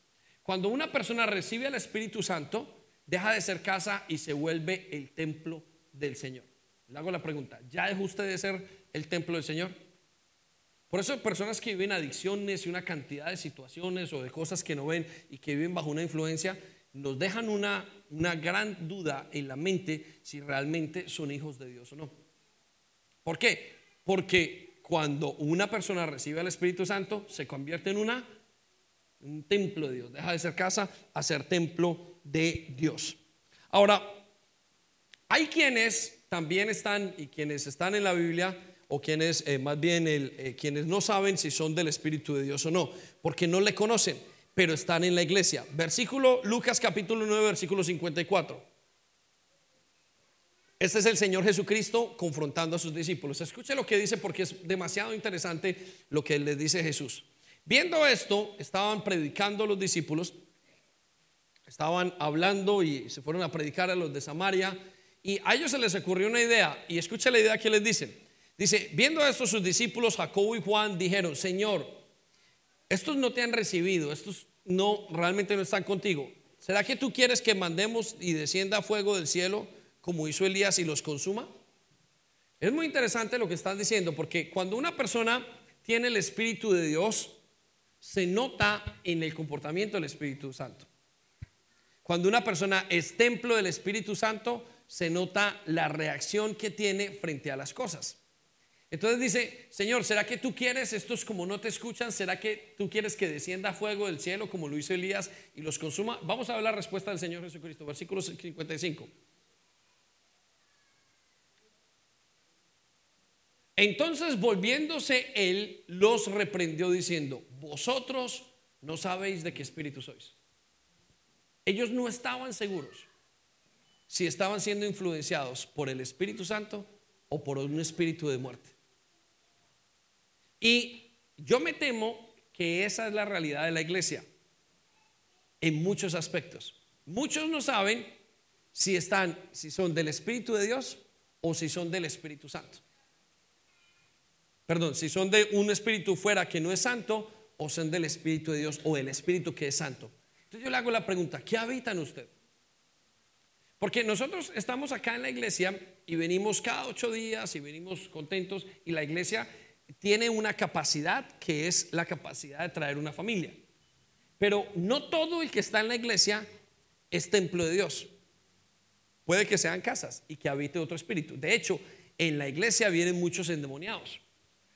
[SPEAKER 1] Cuando una persona recibe al Espíritu Santo, deja de ser casa y se vuelve el templo del Señor. Le hago la pregunta, ¿ya dejó usted de ser el templo del Señor? Por eso personas que viven adicciones y una cantidad de situaciones o de cosas que no ven y que viven bajo una influencia, nos dejan una, una gran duda en la mente si realmente son hijos de Dios o no. ¿Por qué? Porque cuando una persona recibe al Espíritu Santo, se convierte en una, un templo de Dios. Deja de ser casa a ser templo de Dios. Ahora, hay quienes también están y quienes están en la Biblia o quienes eh, más bien eh, quienes no saben si son del Espíritu de Dios o no, porque no le conocen pero están en la iglesia. Versículo Lucas capítulo 9, versículo 54. Este es el Señor Jesucristo confrontando a sus discípulos. Escuche lo que dice porque es demasiado interesante lo que les dice Jesús. Viendo esto, estaban predicando los discípulos, estaban hablando y se fueron a predicar a los de Samaria y a ellos se les ocurrió una idea y escuche la idea que les dicen. Dice, viendo esto sus discípulos Jacobo y Juan dijeron, Señor, estos no te han recibido, estos no realmente no están contigo. ¿Será que tú quieres que mandemos y descienda fuego del cielo como hizo Elías y los consuma? Es muy interesante lo que están diciendo porque cuando una persona tiene el Espíritu de Dios, se nota en el comportamiento del Espíritu Santo. Cuando una persona es templo del Espíritu Santo, se nota la reacción que tiene frente a las cosas. Entonces dice, Señor, ¿será que tú quieres, estos como no te escuchan, ¿será que tú quieres que descienda fuego del cielo como lo hizo Elías y los consuma? Vamos a ver la respuesta del Señor Jesucristo, versículo 55. Entonces volviéndose él, los reprendió diciendo, vosotros no sabéis de qué espíritu sois. Ellos no estaban seguros si estaban siendo influenciados por el Espíritu Santo o por un espíritu de muerte. Y yo me temo que esa es la realidad de la iglesia en muchos aspectos. Muchos no saben si están si son del espíritu de Dios o si son del Espíritu Santo. Perdón, si son de un espíritu fuera que no es santo o son del espíritu de Dios o el espíritu que es santo. Entonces yo le hago la pregunta, ¿qué habita en usted? Porque nosotros estamos acá en la iglesia y venimos cada ocho días y venimos contentos y la iglesia tiene una capacidad que es la capacidad de traer una familia. Pero no todo el que está en la iglesia es templo de Dios. Puede que sean casas y que habite otro espíritu. De hecho, en la iglesia vienen muchos endemoniados.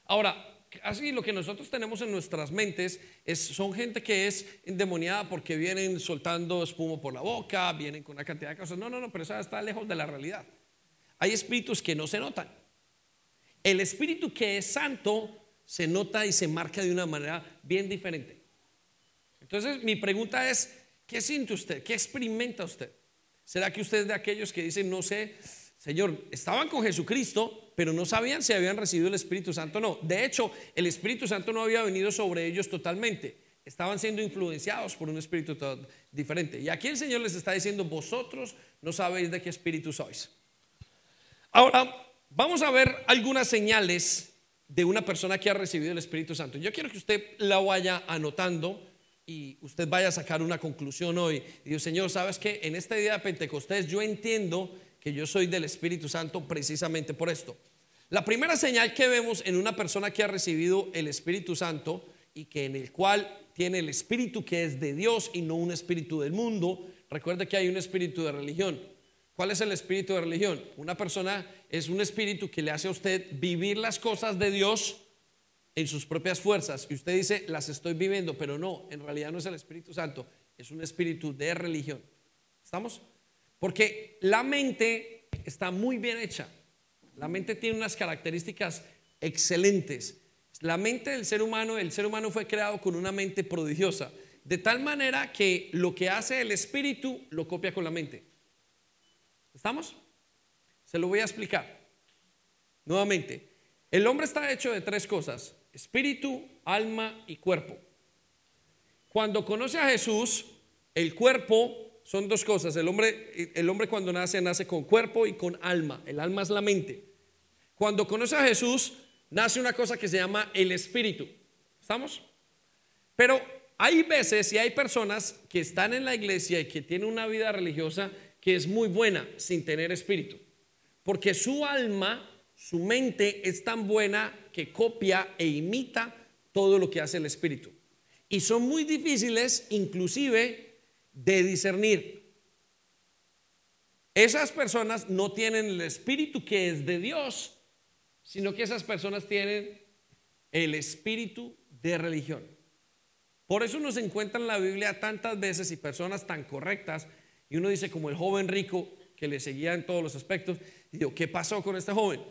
[SPEAKER 1] Ahora, así lo que nosotros tenemos en nuestras mentes es, son gente que es endemoniada porque vienen soltando espuma por la boca, vienen con una cantidad de cosas. No, no, no, pero eso está lejos de la realidad. Hay espíritus que no se notan. El espíritu que es santo se nota y se marca de una manera bien diferente. Entonces, mi pregunta es, ¿qué siente usted? ¿Qué experimenta usted? ¿Será que usted es de aquellos que dicen, no sé, Señor, estaban con Jesucristo, pero no sabían si habían recibido el Espíritu Santo o no? De hecho, el Espíritu Santo no había venido sobre ellos totalmente. Estaban siendo influenciados por un espíritu diferente. Y aquí el Señor les está diciendo, vosotros no sabéis de qué espíritu sois. Ahora, Vamos a ver algunas señales de una persona que ha recibido el Espíritu Santo. Yo quiero que usted la vaya anotando y usted vaya a sacar una conclusión hoy. Y Señor, ¿sabes que En este día de Pentecostés yo entiendo que yo soy del Espíritu Santo precisamente por esto. La primera señal que vemos en una persona que ha recibido el Espíritu Santo y que en el cual tiene el espíritu que es de Dios y no un espíritu del mundo. Recuerde que hay un espíritu de religión. ¿Cuál es el espíritu de religión? Una persona es un espíritu que le hace a usted vivir las cosas de Dios en sus propias fuerzas. Y usted dice, las estoy viviendo, pero no, en realidad no es el Espíritu Santo, es un espíritu de religión. ¿Estamos? Porque la mente está muy bien hecha. La mente tiene unas características excelentes. La mente del ser humano, el ser humano fue creado con una mente prodigiosa, de tal manera que lo que hace el espíritu lo copia con la mente. ¿Estamos? Se lo voy a explicar. Nuevamente, el hombre está hecho de tres cosas, espíritu, alma y cuerpo. Cuando conoce a Jesús, el cuerpo son dos cosas. El hombre, el hombre cuando nace, nace con cuerpo y con alma. El alma es la mente. Cuando conoce a Jesús, nace una cosa que se llama el espíritu. ¿Estamos? Pero hay veces y hay personas que están en la iglesia y que tienen una vida religiosa que es muy buena sin tener espíritu. Porque su alma, su mente es tan buena que copia e imita todo lo que hace el espíritu. Y son muy difíciles inclusive de discernir. Esas personas no tienen el espíritu que es de Dios, sino que esas personas tienen el espíritu de religión. Por eso nos encuentran en la Biblia tantas veces y personas tan correctas, y uno dice como el joven rico que le seguía en todos los aspectos, y digo, ¿qué pasó con este joven?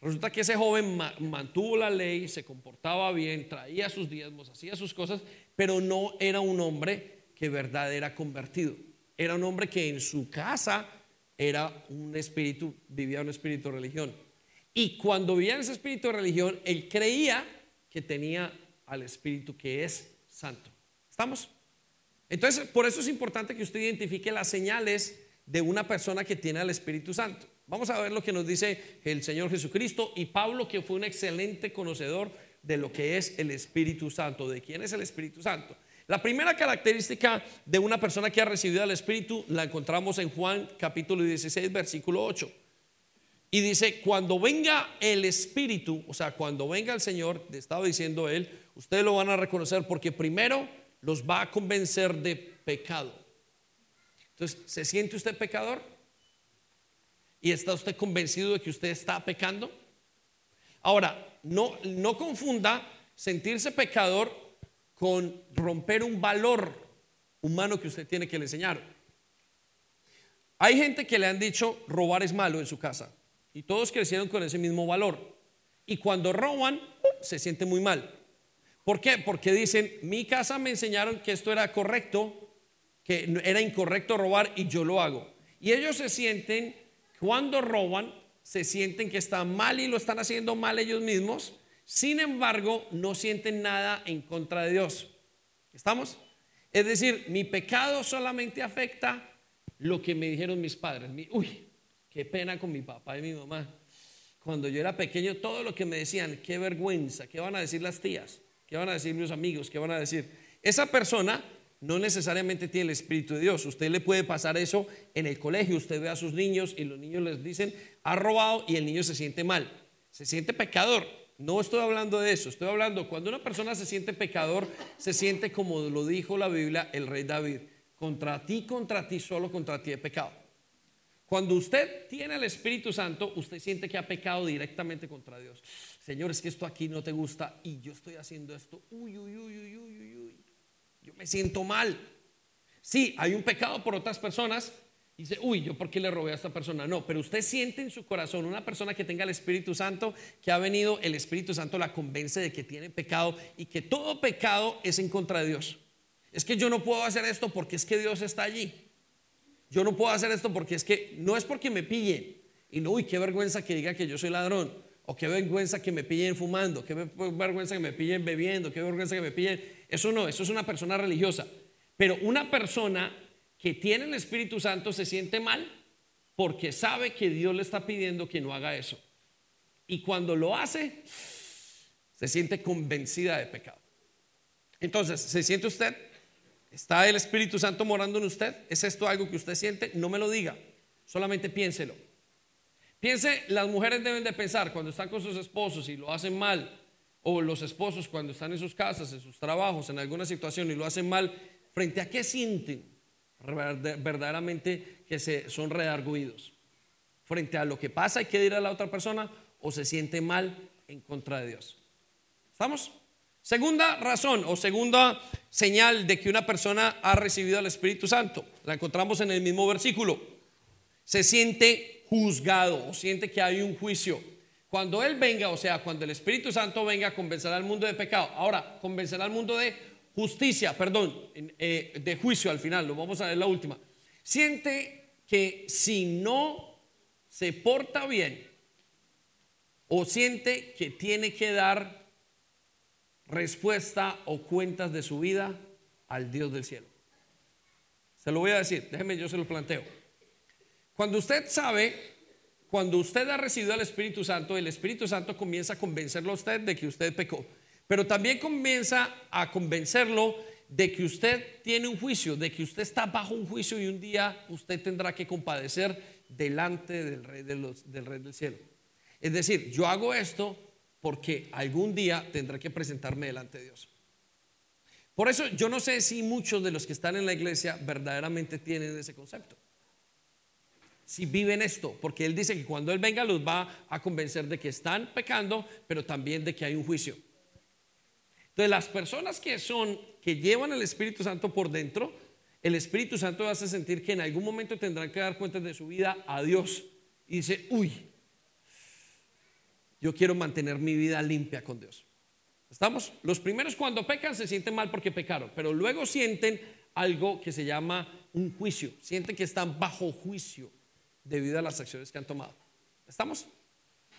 [SPEAKER 1] Resulta que ese joven mantuvo la ley, se comportaba bien, traía sus diezmos, hacía sus cosas, pero no era un hombre que verdad era convertido. Era un hombre que en su casa era un espíritu, vivía un espíritu de religión. Y cuando vivía en ese espíritu de religión, él creía que tenía al espíritu que es santo. ¿Estamos? Entonces, por eso es importante que usted identifique las señales de una persona que tiene al Espíritu Santo. Vamos a ver lo que nos dice el Señor Jesucristo y Pablo, que fue un excelente conocedor de lo que es el Espíritu Santo, de quién es el Espíritu Santo. La primera característica de una persona que ha recibido al Espíritu la encontramos en Juan capítulo 16, versículo 8. Y dice, cuando venga el Espíritu, o sea, cuando venga el Señor, estaba diciendo él, ustedes lo van a reconocer porque primero los va a convencer de pecado. Entonces, ¿se siente usted pecador? ¿Y está usted convencido de que usted está pecando? Ahora, no, no confunda sentirse pecador con romper un valor humano que usted tiene que le enseñar. Hay gente que le han dicho robar es malo en su casa. Y todos crecieron con ese mismo valor. Y cuando roban, se siente muy mal. ¿Por qué? Porque dicen, mi casa me enseñaron que esto era correcto, que era incorrecto robar y yo lo hago. Y ellos se sienten, cuando roban, se sienten que están mal y lo están haciendo mal ellos mismos. Sin embargo, no sienten nada en contra de Dios. ¿Estamos? Es decir, mi pecado solamente afecta lo que me dijeron mis padres. uy, Qué pena con mi papá y mi mamá. Cuando yo era pequeño, todo lo que me decían, qué vergüenza, qué van a decir las tías, qué van a decir mis amigos, qué van a decir. Esa persona no necesariamente tiene el Espíritu de Dios. Usted le puede pasar eso en el colegio. Usted ve a sus niños y los niños les dicen, ha robado y el niño se siente mal. Se siente pecador. No estoy hablando de eso. Estoy hablando, cuando una persona se siente pecador, se siente como lo dijo la Biblia el rey David. Contra ti, contra ti, solo contra ti he pecado. Cuando usted tiene el Espíritu Santo, usted siente que ha pecado directamente contra Dios. Señor, es que esto aquí no te gusta y yo estoy haciendo esto. Uy, uy, uy, uy, uy, uy. Yo me siento mal. Sí, hay un pecado por otras personas. Dice, uy, ¿yo por qué le robé a esta persona? No, pero usted siente en su corazón una persona que tenga el Espíritu Santo, que ha venido, el Espíritu Santo la convence de que tiene pecado y que todo pecado es en contra de Dios. Es que yo no puedo hacer esto porque es que Dios está allí yo no puedo hacer esto porque es que no es porque me pillen. Y no, uy, qué vergüenza que diga que yo soy ladrón. O qué vergüenza que me pillen fumando. Qué vergüenza que me pillen bebiendo. Qué vergüenza que me pillen. Eso no, eso es una persona religiosa. Pero una persona que tiene el Espíritu Santo se siente mal porque sabe que Dios le está pidiendo que no haga eso. Y cuando lo hace, se siente convencida de pecado. Entonces, ¿se siente usted ¿Está el Espíritu Santo morando en usted? ¿Es esto algo que usted siente? No me lo diga, solamente piénselo. Piense, las mujeres deben de pensar cuando están con sus esposos y lo hacen mal, o los esposos cuando están en sus casas, en sus trabajos, en alguna situación y lo hacen mal, frente a qué sienten verdaderamente que se son redarguidos. Frente a lo que pasa y que dirá la otra persona o se siente mal en contra de Dios. ¿Estamos? Segunda razón o segunda señal de que una persona ha recibido al Espíritu Santo, la encontramos en el mismo versículo. Se siente juzgado o siente que hay un juicio. Cuando Él venga, o sea, cuando el Espíritu Santo venga, convencerá al mundo de pecado. Ahora, convencerá al mundo de justicia, perdón, eh, de juicio al final, lo vamos a ver la última. Siente que si no se porta bien o siente que tiene que dar respuesta o cuentas de su vida al Dios del cielo. Se lo voy a decir, déjeme, yo se lo planteo. Cuando usted sabe, cuando usted ha recibido al Espíritu Santo, el Espíritu Santo comienza a convencerlo a usted de que usted pecó, pero también comienza a convencerlo de que usted tiene un juicio, de que usted está bajo un juicio y un día usted tendrá que compadecer delante del Rey, del, rey del Cielo. Es decir, yo hago esto porque algún día tendré que presentarme delante de Dios. Por eso yo no sé si muchos de los que están en la iglesia verdaderamente tienen ese concepto. Si viven esto, porque Él dice que cuando Él venga los va a convencer de que están pecando, pero también de que hay un juicio. Entonces las personas que son, que llevan el Espíritu Santo por dentro, el Espíritu Santo hace sentir que en algún momento tendrán que dar cuenta de su vida a Dios. Y dice, uy, yo quiero mantener mi vida limpia con Dios. ¿Estamos? Los primeros cuando pecan se sienten mal porque pecaron, pero luego sienten algo que se llama un juicio. Sienten que están bajo juicio debido a las acciones que han tomado. ¿Estamos?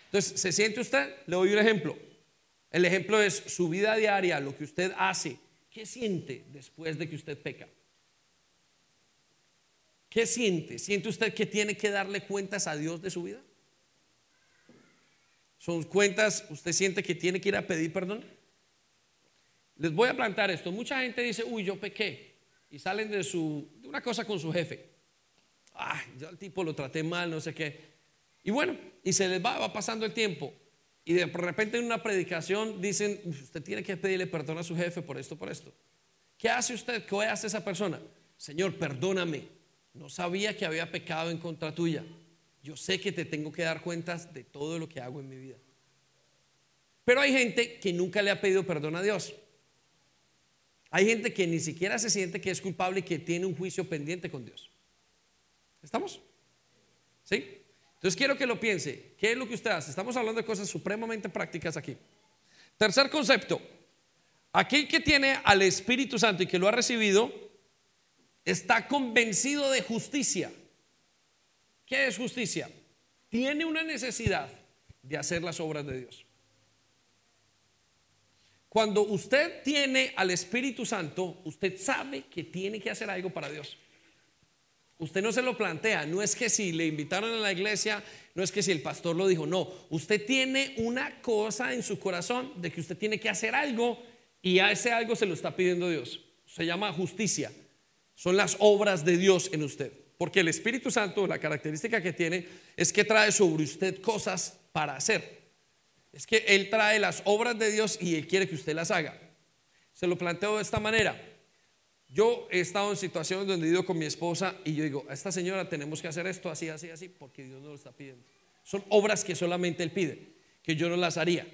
[SPEAKER 1] Entonces, ¿se siente usted? Le doy un ejemplo. El ejemplo es su vida diaria, lo que usted hace. ¿Qué siente después de que usted peca? ¿Qué siente? ¿Siente usted que tiene que darle cuentas a Dios de su vida? son cuentas, usted siente que tiene que ir a pedir perdón. Les voy a plantar esto. Mucha gente dice, uy, yo pequé. Y salen de, su, de una cosa con su jefe. Ay, yo al tipo lo traté mal, no sé qué. Y bueno, y se les va, va pasando el tiempo. Y de repente en una predicación dicen, usted tiene que pedirle perdón a su jefe por esto, por esto. ¿Qué hace usted? ¿Qué hace esa persona? Señor, perdóname. No sabía que había pecado en contra tuya yo sé que te tengo que dar cuentas de todo lo que hago en mi vida. Pero hay gente que nunca le ha pedido perdón a Dios. Hay gente que ni siquiera se siente que es culpable y que tiene un juicio pendiente con Dios. ¿Estamos? ¿Sí? Entonces quiero que lo piense. ¿Qué es lo que usted hace? Estamos hablando de cosas supremamente prácticas aquí. Tercer concepto. Aquel que tiene al Espíritu Santo y que lo ha recibido está convencido de justicia. ¿Qué es justicia? Tiene una necesidad de hacer las obras de Dios. Cuando usted tiene al Espíritu Santo, usted sabe que tiene que hacer algo para Dios. Usted no se lo plantea, no es que si le invitaron a la iglesia, no es que si el pastor lo dijo, no, usted tiene una cosa en su corazón de que usted tiene que hacer algo y a ese algo se lo está pidiendo Dios. Se llama justicia. Son las obras de Dios en usted. Porque el Espíritu Santo, la característica que tiene es que trae sobre usted cosas para hacer. Es que Él trae las obras de Dios y Él quiere que usted las haga. Se lo planteo de esta manera. Yo he estado en situaciones donde he ido con mi esposa y yo digo, a esta señora tenemos que hacer esto así, así, así, porque Dios no lo está pidiendo. Son obras que solamente Él pide, que yo no las haría.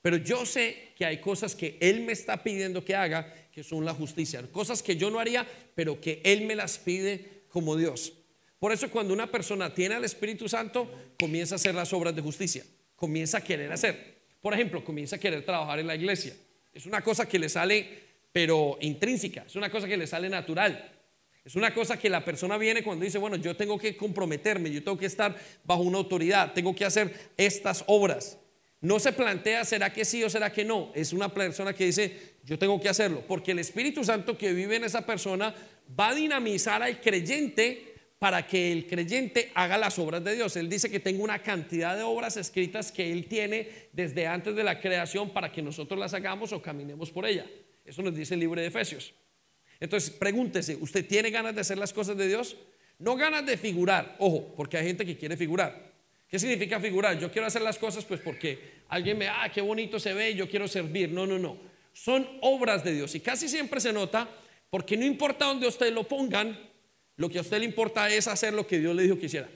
[SPEAKER 1] Pero yo sé que hay cosas que Él me está pidiendo que haga, que son la justicia. Cosas que yo no haría, pero que Él me las pide como Dios. Por eso cuando una persona tiene al Espíritu Santo, comienza a hacer las obras de justicia, comienza a querer hacer. Por ejemplo, comienza a querer trabajar en la iglesia. Es una cosa que le sale, pero intrínseca, es una cosa que le sale natural. Es una cosa que la persona viene cuando dice, bueno, yo tengo que comprometerme, yo tengo que estar bajo una autoridad, tengo que hacer estas obras. No se plantea, ¿será que sí o será que no? Es una persona que dice, yo tengo que hacerlo, porque el Espíritu Santo que vive en esa persona va a dinamizar al creyente para que el creyente haga las obras de Dios. Él dice que tengo una cantidad de obras escritas que Él tiene desde antes de la creación para que nosotros las hagamos o caminemos por ella. Eso nos dice el libro de Efesios. Entonces, pregúntese, ¿usted tiene ganas de hacer las cosas de Dios? No ganas de figurar, ojo, porque hay gente que quiere figurar. ¿Qué significa figurar? Yo quiero hacer las cosas pues porque alguien me, ah, qué bonito se ve, yo quiero servir. No, no, no. Son obras de Dios y casi siempre se nota porque no importa dónde ustedes lo pongan, lo que a usted le importa es hacer lo que Dios le dijo que hiciera.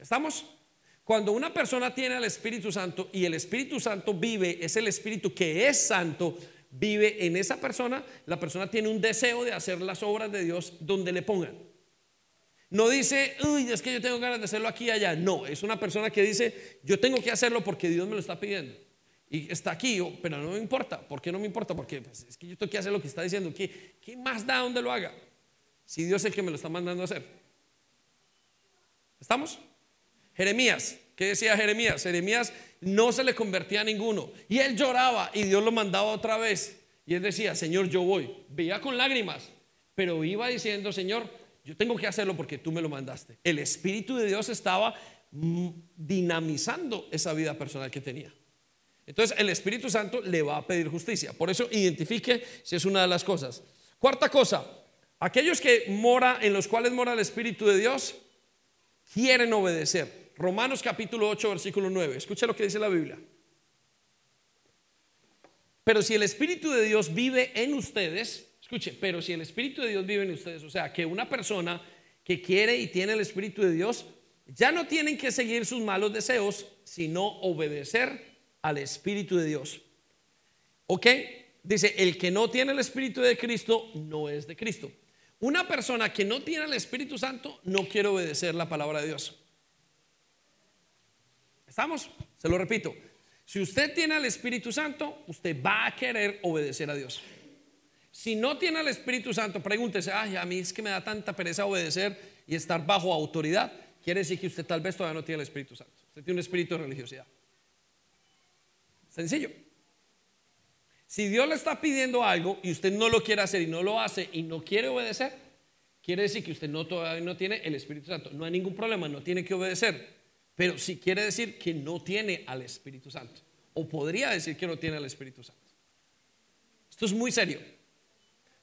[SPEAKER 1] ¿Estamos? Cuando una persona tiene al Espíritu Santo y el Espíritu Santo vive, es el Espíritu que es santo, vive en esa persona, la persona tiene un deseo de hacer las obras de Dios donde le pongan. No dice, uy, es que yo tengo ganas de hacerlo aquí y allá. No, es una persona que dice, yo tengo que hacerlo porque Dios me lo está pidiendo. Y está aquí, pero no me importa. ¿Por qué no me importa? Porque pues, es que yo tengo que hacer lo que está diciendo. ¿Qué, ¿Qué más da donde lo haga? Si Dios es el que me lo está mandando a hacer. ¿Estamos? Jeremías, ¿qué decía Jeremías? Jeremías no se le convertía a ninguno. Y él lloraba y Dios lo mandaba otra vez. Y él decía, Señor, yo voy. Veía con lágrimas, pero iba diciendo, Señor, yo tengo que hacerlo porque tú me lo mandaste. El Espíritu de Dios estaba mm, dinamizando esa vida personal que tenía. Entonces el Espíritu Santo le va a pedir justicia. Por eso identifique si es una de las cosas. Cuarta cosa, aquellos que mora en los cuales mora el Espíritu de Dios quieren obedecer. Romanos capítulo 8, versículo 9. Escucha lo que dice la Biblia. Pero si el Espíritu de Dios vive en ustedes, escuche, pero si el Espíritu de Dios vive en ustedes, o sea, que una persona que quiere y tiene el Espíritu de Dios, ya no tienen que seguir sus malos deseos, sino obedecer al Espíritu de Dios. ¿Ok? Dice, el que no tiene el Espíritu de Cristo no es de Cristo. Una persona que no tiene el Espíritu Santo no quiere obedecer la palabra de Dios. ¿Estamos? Se lo repito. Si usted tiene el Espíritu Santo, usted va a querer obedecer a Dios. Si no tiene el Espíritu Santo, pregúntese, ay, a mí es que me da tanta pereza obedecer y estar bajo autoridad. Quiere decir que usted tal vez todavía no tiene el Espíritu Santo. Usted tiene un espíritu de religiosidad. Sencillo. Si Dios le está pidiendo algo y usted no lo quiere hacer y no lo hace y no quiere obedecer, quiere decir que usted no todavía no tiene el Espíritu Santo. No hay ningún problema, no tiene que obedecer. Pero sí quiere decir que no tiene al Espíritu Santo. O podría decir que no tiene al Espíritu Santo. Esto es muy serio.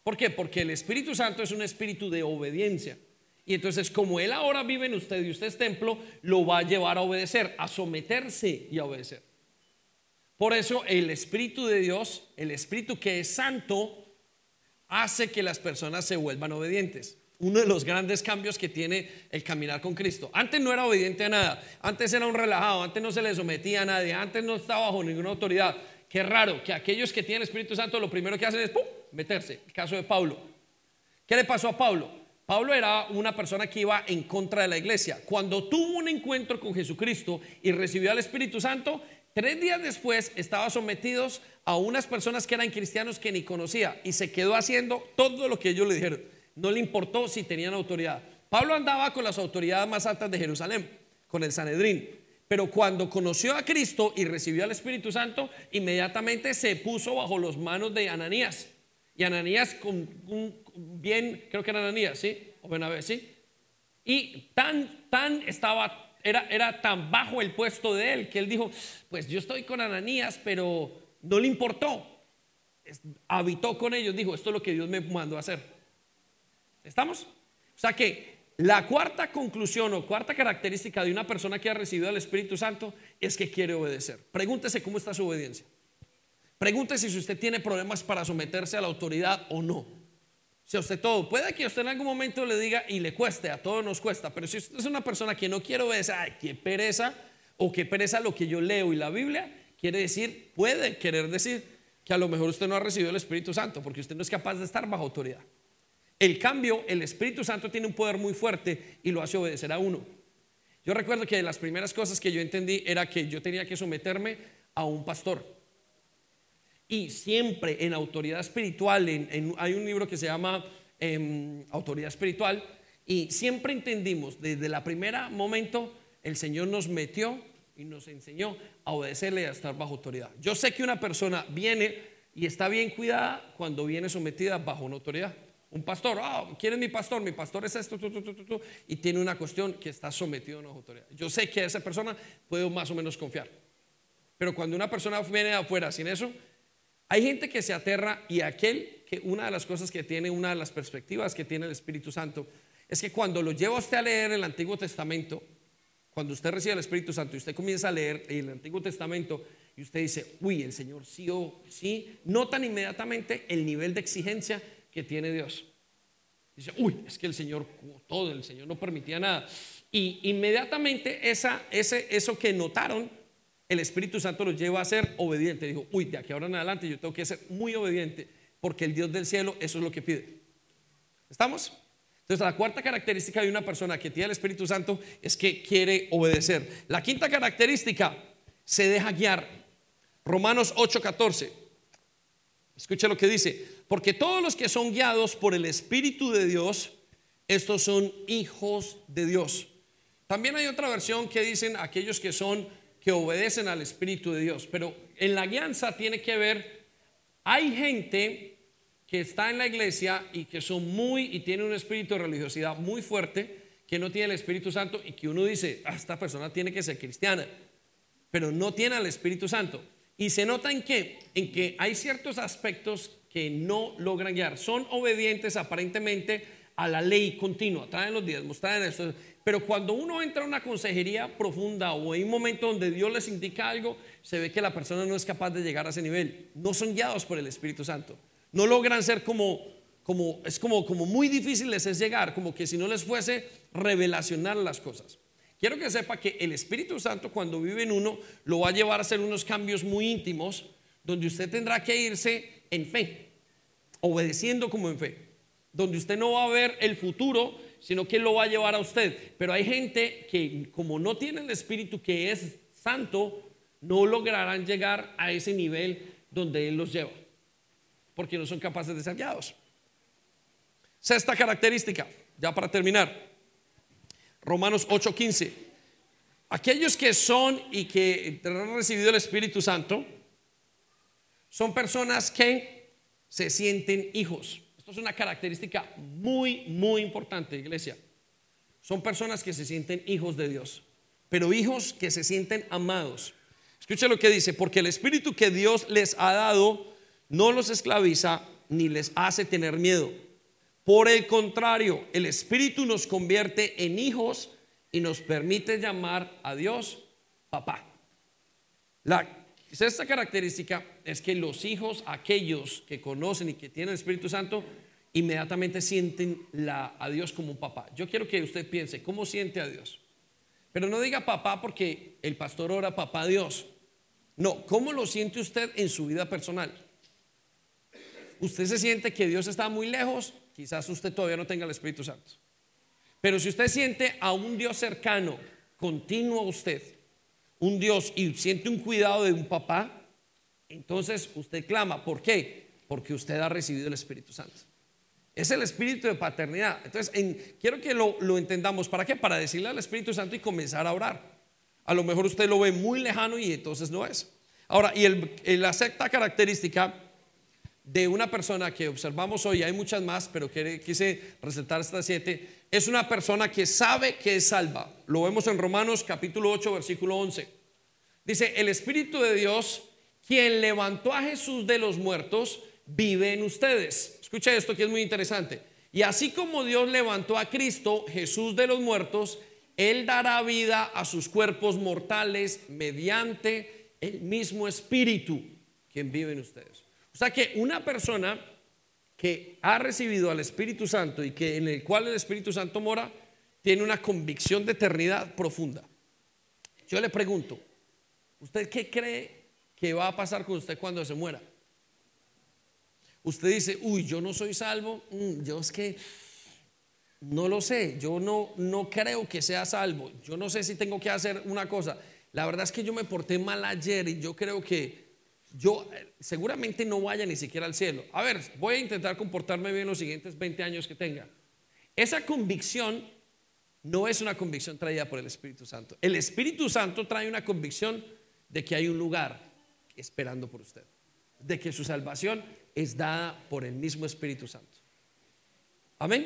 [SPEAKER 1] ¿Por qué? Porque el Espíritu Santo es un espíritu de obediencia. Y entonces como Él ahora vive en usted y usted es templo, lo va a llevar a obedecer, a someterse y a obedecer. Por eso el Espíritu de Dios, el Espíritu que es santo, hace que las personas se vuelvan obedientes uno de los grandes cambios que tiene el caminar con Cristo. Antes no era obediente a nada, antes era un relajado, antes no se le sometía a nadie, antes no estaba bajo ninguna autoridad. Qué raro que aquellos que tienen Espíritu Santo lo primero que hacen es meterse. El caso de Pablo. ¿Qué le pasó a Pablo? Pablo era una persona que iba en contra de la iglesia. Cuando tuvo un encuentro con Jesucristo y recibió al Espíritu Santo, tres días después estaba sometidos a unas personas que eran cristianos que ni conocía y se quedó haciendo todo lo que ellos le dijeron no le importó si tenían autoridad. Pablo andaba con las autoridades más altas de Jerusalén, con el Sanedrín. Pero cuando conoció a Cristo y recibió al Espíritu Santo, inmediatamente se puso bajo las manos de Ananías. Y Ananías, con un bien, creo que era Ananías, ¿sí? O vez, ¿sí? Y tan, tan estaba, era, era tan bajo el puesto de él que él dijo, pues yo estoy con Ananías, pero no le importó. Habitó con ellos, dijo, esto es lo que Dios me mandó a hacer. ¿Estamos? O sea que la cuarta conclusión o cuarta característica de una persona que ha recibido el Espíritu Santo es que quiere obedecer. Pregúntese cómo está su obediencia. Pregúntese si usted tiene problemas para someterse a la autoridad o no. Si a usted todo, puede que usted en algún momento le diga y le cueste, a todos nos cuesta, pero si usted es una persona que no quiere obedecer, ay, qué pereza, o qué pereza lo que yo leo y la Biblia, quiere decir, puede querer decir que a lo mejor usted no ha recibido el Espíritu Santo, porque usted no es capaz de estar bajo autoridad. El cambio, el Espíritu Santo tiene un poder muy fuerte y lo hace obedecer a uno. Yo recuerdo que de las primeras cosas que yo entendí era que yo tenía que someterme a un pastor. Y siempre en autoridad espiritual, hay un libro que se llama em, Autoridad Espiritual, y siempre entendimos, desde el primer momento, el Señor nos metió y nos enseñó a obedecerle y a estar bajo autoridad. Yo sé que una persona viene y está bien cuidada cuando viene sometida bajo una autoridad. Un pastor, ah, ¿quién mi pastor? Mi pastor es esto, y tiene una cuestión que está sometido a una autoridad. Yo sé que esa persona puedo más o menos confiar. Pero cuando una persona viene de afuera sin eso, hay gente que se aterra y aquel que una de las cosas que tiene, una de las perspectivas que tiene el Espíritu Santo, es que cuando lo lleva usted a leer el Antiguo Testamento, cuando usted recibe el Espíritu Santo y usted comienza a leer el Antiguo Testamento y usted dice, uy, el Señor sí o sí, notan inmediatamente el nivel de exigencia que tiene Dios. Dice, uy, es que el Señor, todo, el Señor no permitía nada. Y inmediatamente esa, ese, eso que notaron, el Espíritu Santo los lleva a ser obediente. Dijo, uy, de aquí ahora en adelante yo tengo que ser muy obediente, porque el Dios del cielo eso es lo que pide. ¿Estamos? Entonces, la cuarta característica de una persona que tiene el Espíritu Santo es que quiere obedecer. La quinta característica, se deja guiar. Romanos 8:14. Escucha lo que dice, porque todos los que son guiados por el Espíritu de Dios, estos son hijos de Dios. También hay otra versión que dicen aquellos que son que obedecen al Espíritu de Dios, pero en la guianza tiene que ver, hay gente que está en la iglesia y que son muy y tienen un espíritu de religiosidad muy fuerte, que no tiene el Espíritu Santo y que uno dice, ah, esta persona tiene que ser cristiana, pero no tiene al Espíritu Santo. Y se nota en que, en que hay ciertos aspectos que no logran guiar. Son obedientes aparentemente a la ley continua, traen los diezmos, traen esto. Pero cuando uno entra a una consejería profunda o en un momento donde Dios les indica algo, se ve que la persona no es capaz de llegar a ese nivel. No son guiados por el Espíritu Santo no logran ser como, como es como, como muy difícil les es llegar, como que si no les fuese revelacionar las cosas. Quiero que sepa que el Espíritu Santo cuando vive en uno lo va a llevar a hacer unos cambios muy íntimos donde usted tendrá que irse en fe, obedeciendo como en fe, donde usted no va a ver el futuro, sino que lo va a llevar a usted. Pero hay gente que como no tiene el Espíritu que es santo, no lograrán llegar a ese nivel donde Él los lleva porque no son capaces de ser guiados. Sexta característica, ya para terminar, Romanos 8:15. Aquellos que son y que han recibido el Espíritu Santo son personas que se sienten hijos. Esto es una característica muy, muy importante, iglesia. Son personas que se sienten hijos de Dios, pero hijos que se sienten amados. Escucha lo que dice, porque el Espíritu que Dios les ha dado no los esclaviza ni les hace tener miedo. Por el contrario, el Espíritu nos convierte en hijos y nos permite llamar a Dios papá. La sexta característica es que los hijos, aquellos que conocen y que tienen el Espíritu Santo, inmediatamente sienten a Dios como un papá. Yo quiero que usted piense, ¿cómo siente a Dios? Pero no diga papá porque el pastor ora papá Dios. No, ¿cómo lo siente usted en su vida personal? usted se siente que Dios está muy lejos, quizás usted todavía no tenga el Espíritu Santo. Pero si usted siente a un Dios cercano, continuo a usted, un Dios y siente un cuidado de un papá, entonces usted clama. ¿Por qué? Porque usted ha recibido el Espíritu Santo. Es el espíritu de paternidad. Entonces, quiero que lo, entendamos. ¿Para qué? Para decirle al Espíritu Santo y comenzar a orar. A lo mejor usted lo ve muy lejano y entonces no es. Ahora, y el, la sexta característica de una persona que observamos hoy, hay muchas más, pero quise resaltar estas siete, es una persona que sabe que es salva. Lo vemos en Romanos capítulo 8, versículo 11. Dice, el Espíritu de Dios, quien levantó a Jesús de los muertos, vive en ustedes. Escucha esto que es muy interesante. Y así como Dios levantó a Cristo, Jesús de los muertos, Él dará vida a sus cuerpos mortales mediante el mismo Espíritu, quien vive en ustedes. O sea que una persona que ha recibido al Espíritu Santo y que en el cual el Espíritu Santo mora, tiene una convicción de eternidad profunda. Yo le pregunto, ¿usted qué cree que va a pasar con usted cuando se muera? Usted dice, uy, yo no soy salvo, mm, yo es que no lo sé, yo no, no creo que sea salvo, yo no sé si tengo que hacer una cosa. La verdad es que yo me porté mal ayer y yo creo que yo eh, seguramente no vaya ni siquiera al cielo. A ver, voy a intentar comportarme bien los siguientes 20 años que tenga. Esa convicción no es una convicción traída por el Espíritu Santo. El Espíritu Santo trae una convicción de que hay un lugar esperando por usted, de que su salvación es dada por el mismo Espíritu Santo. Amén.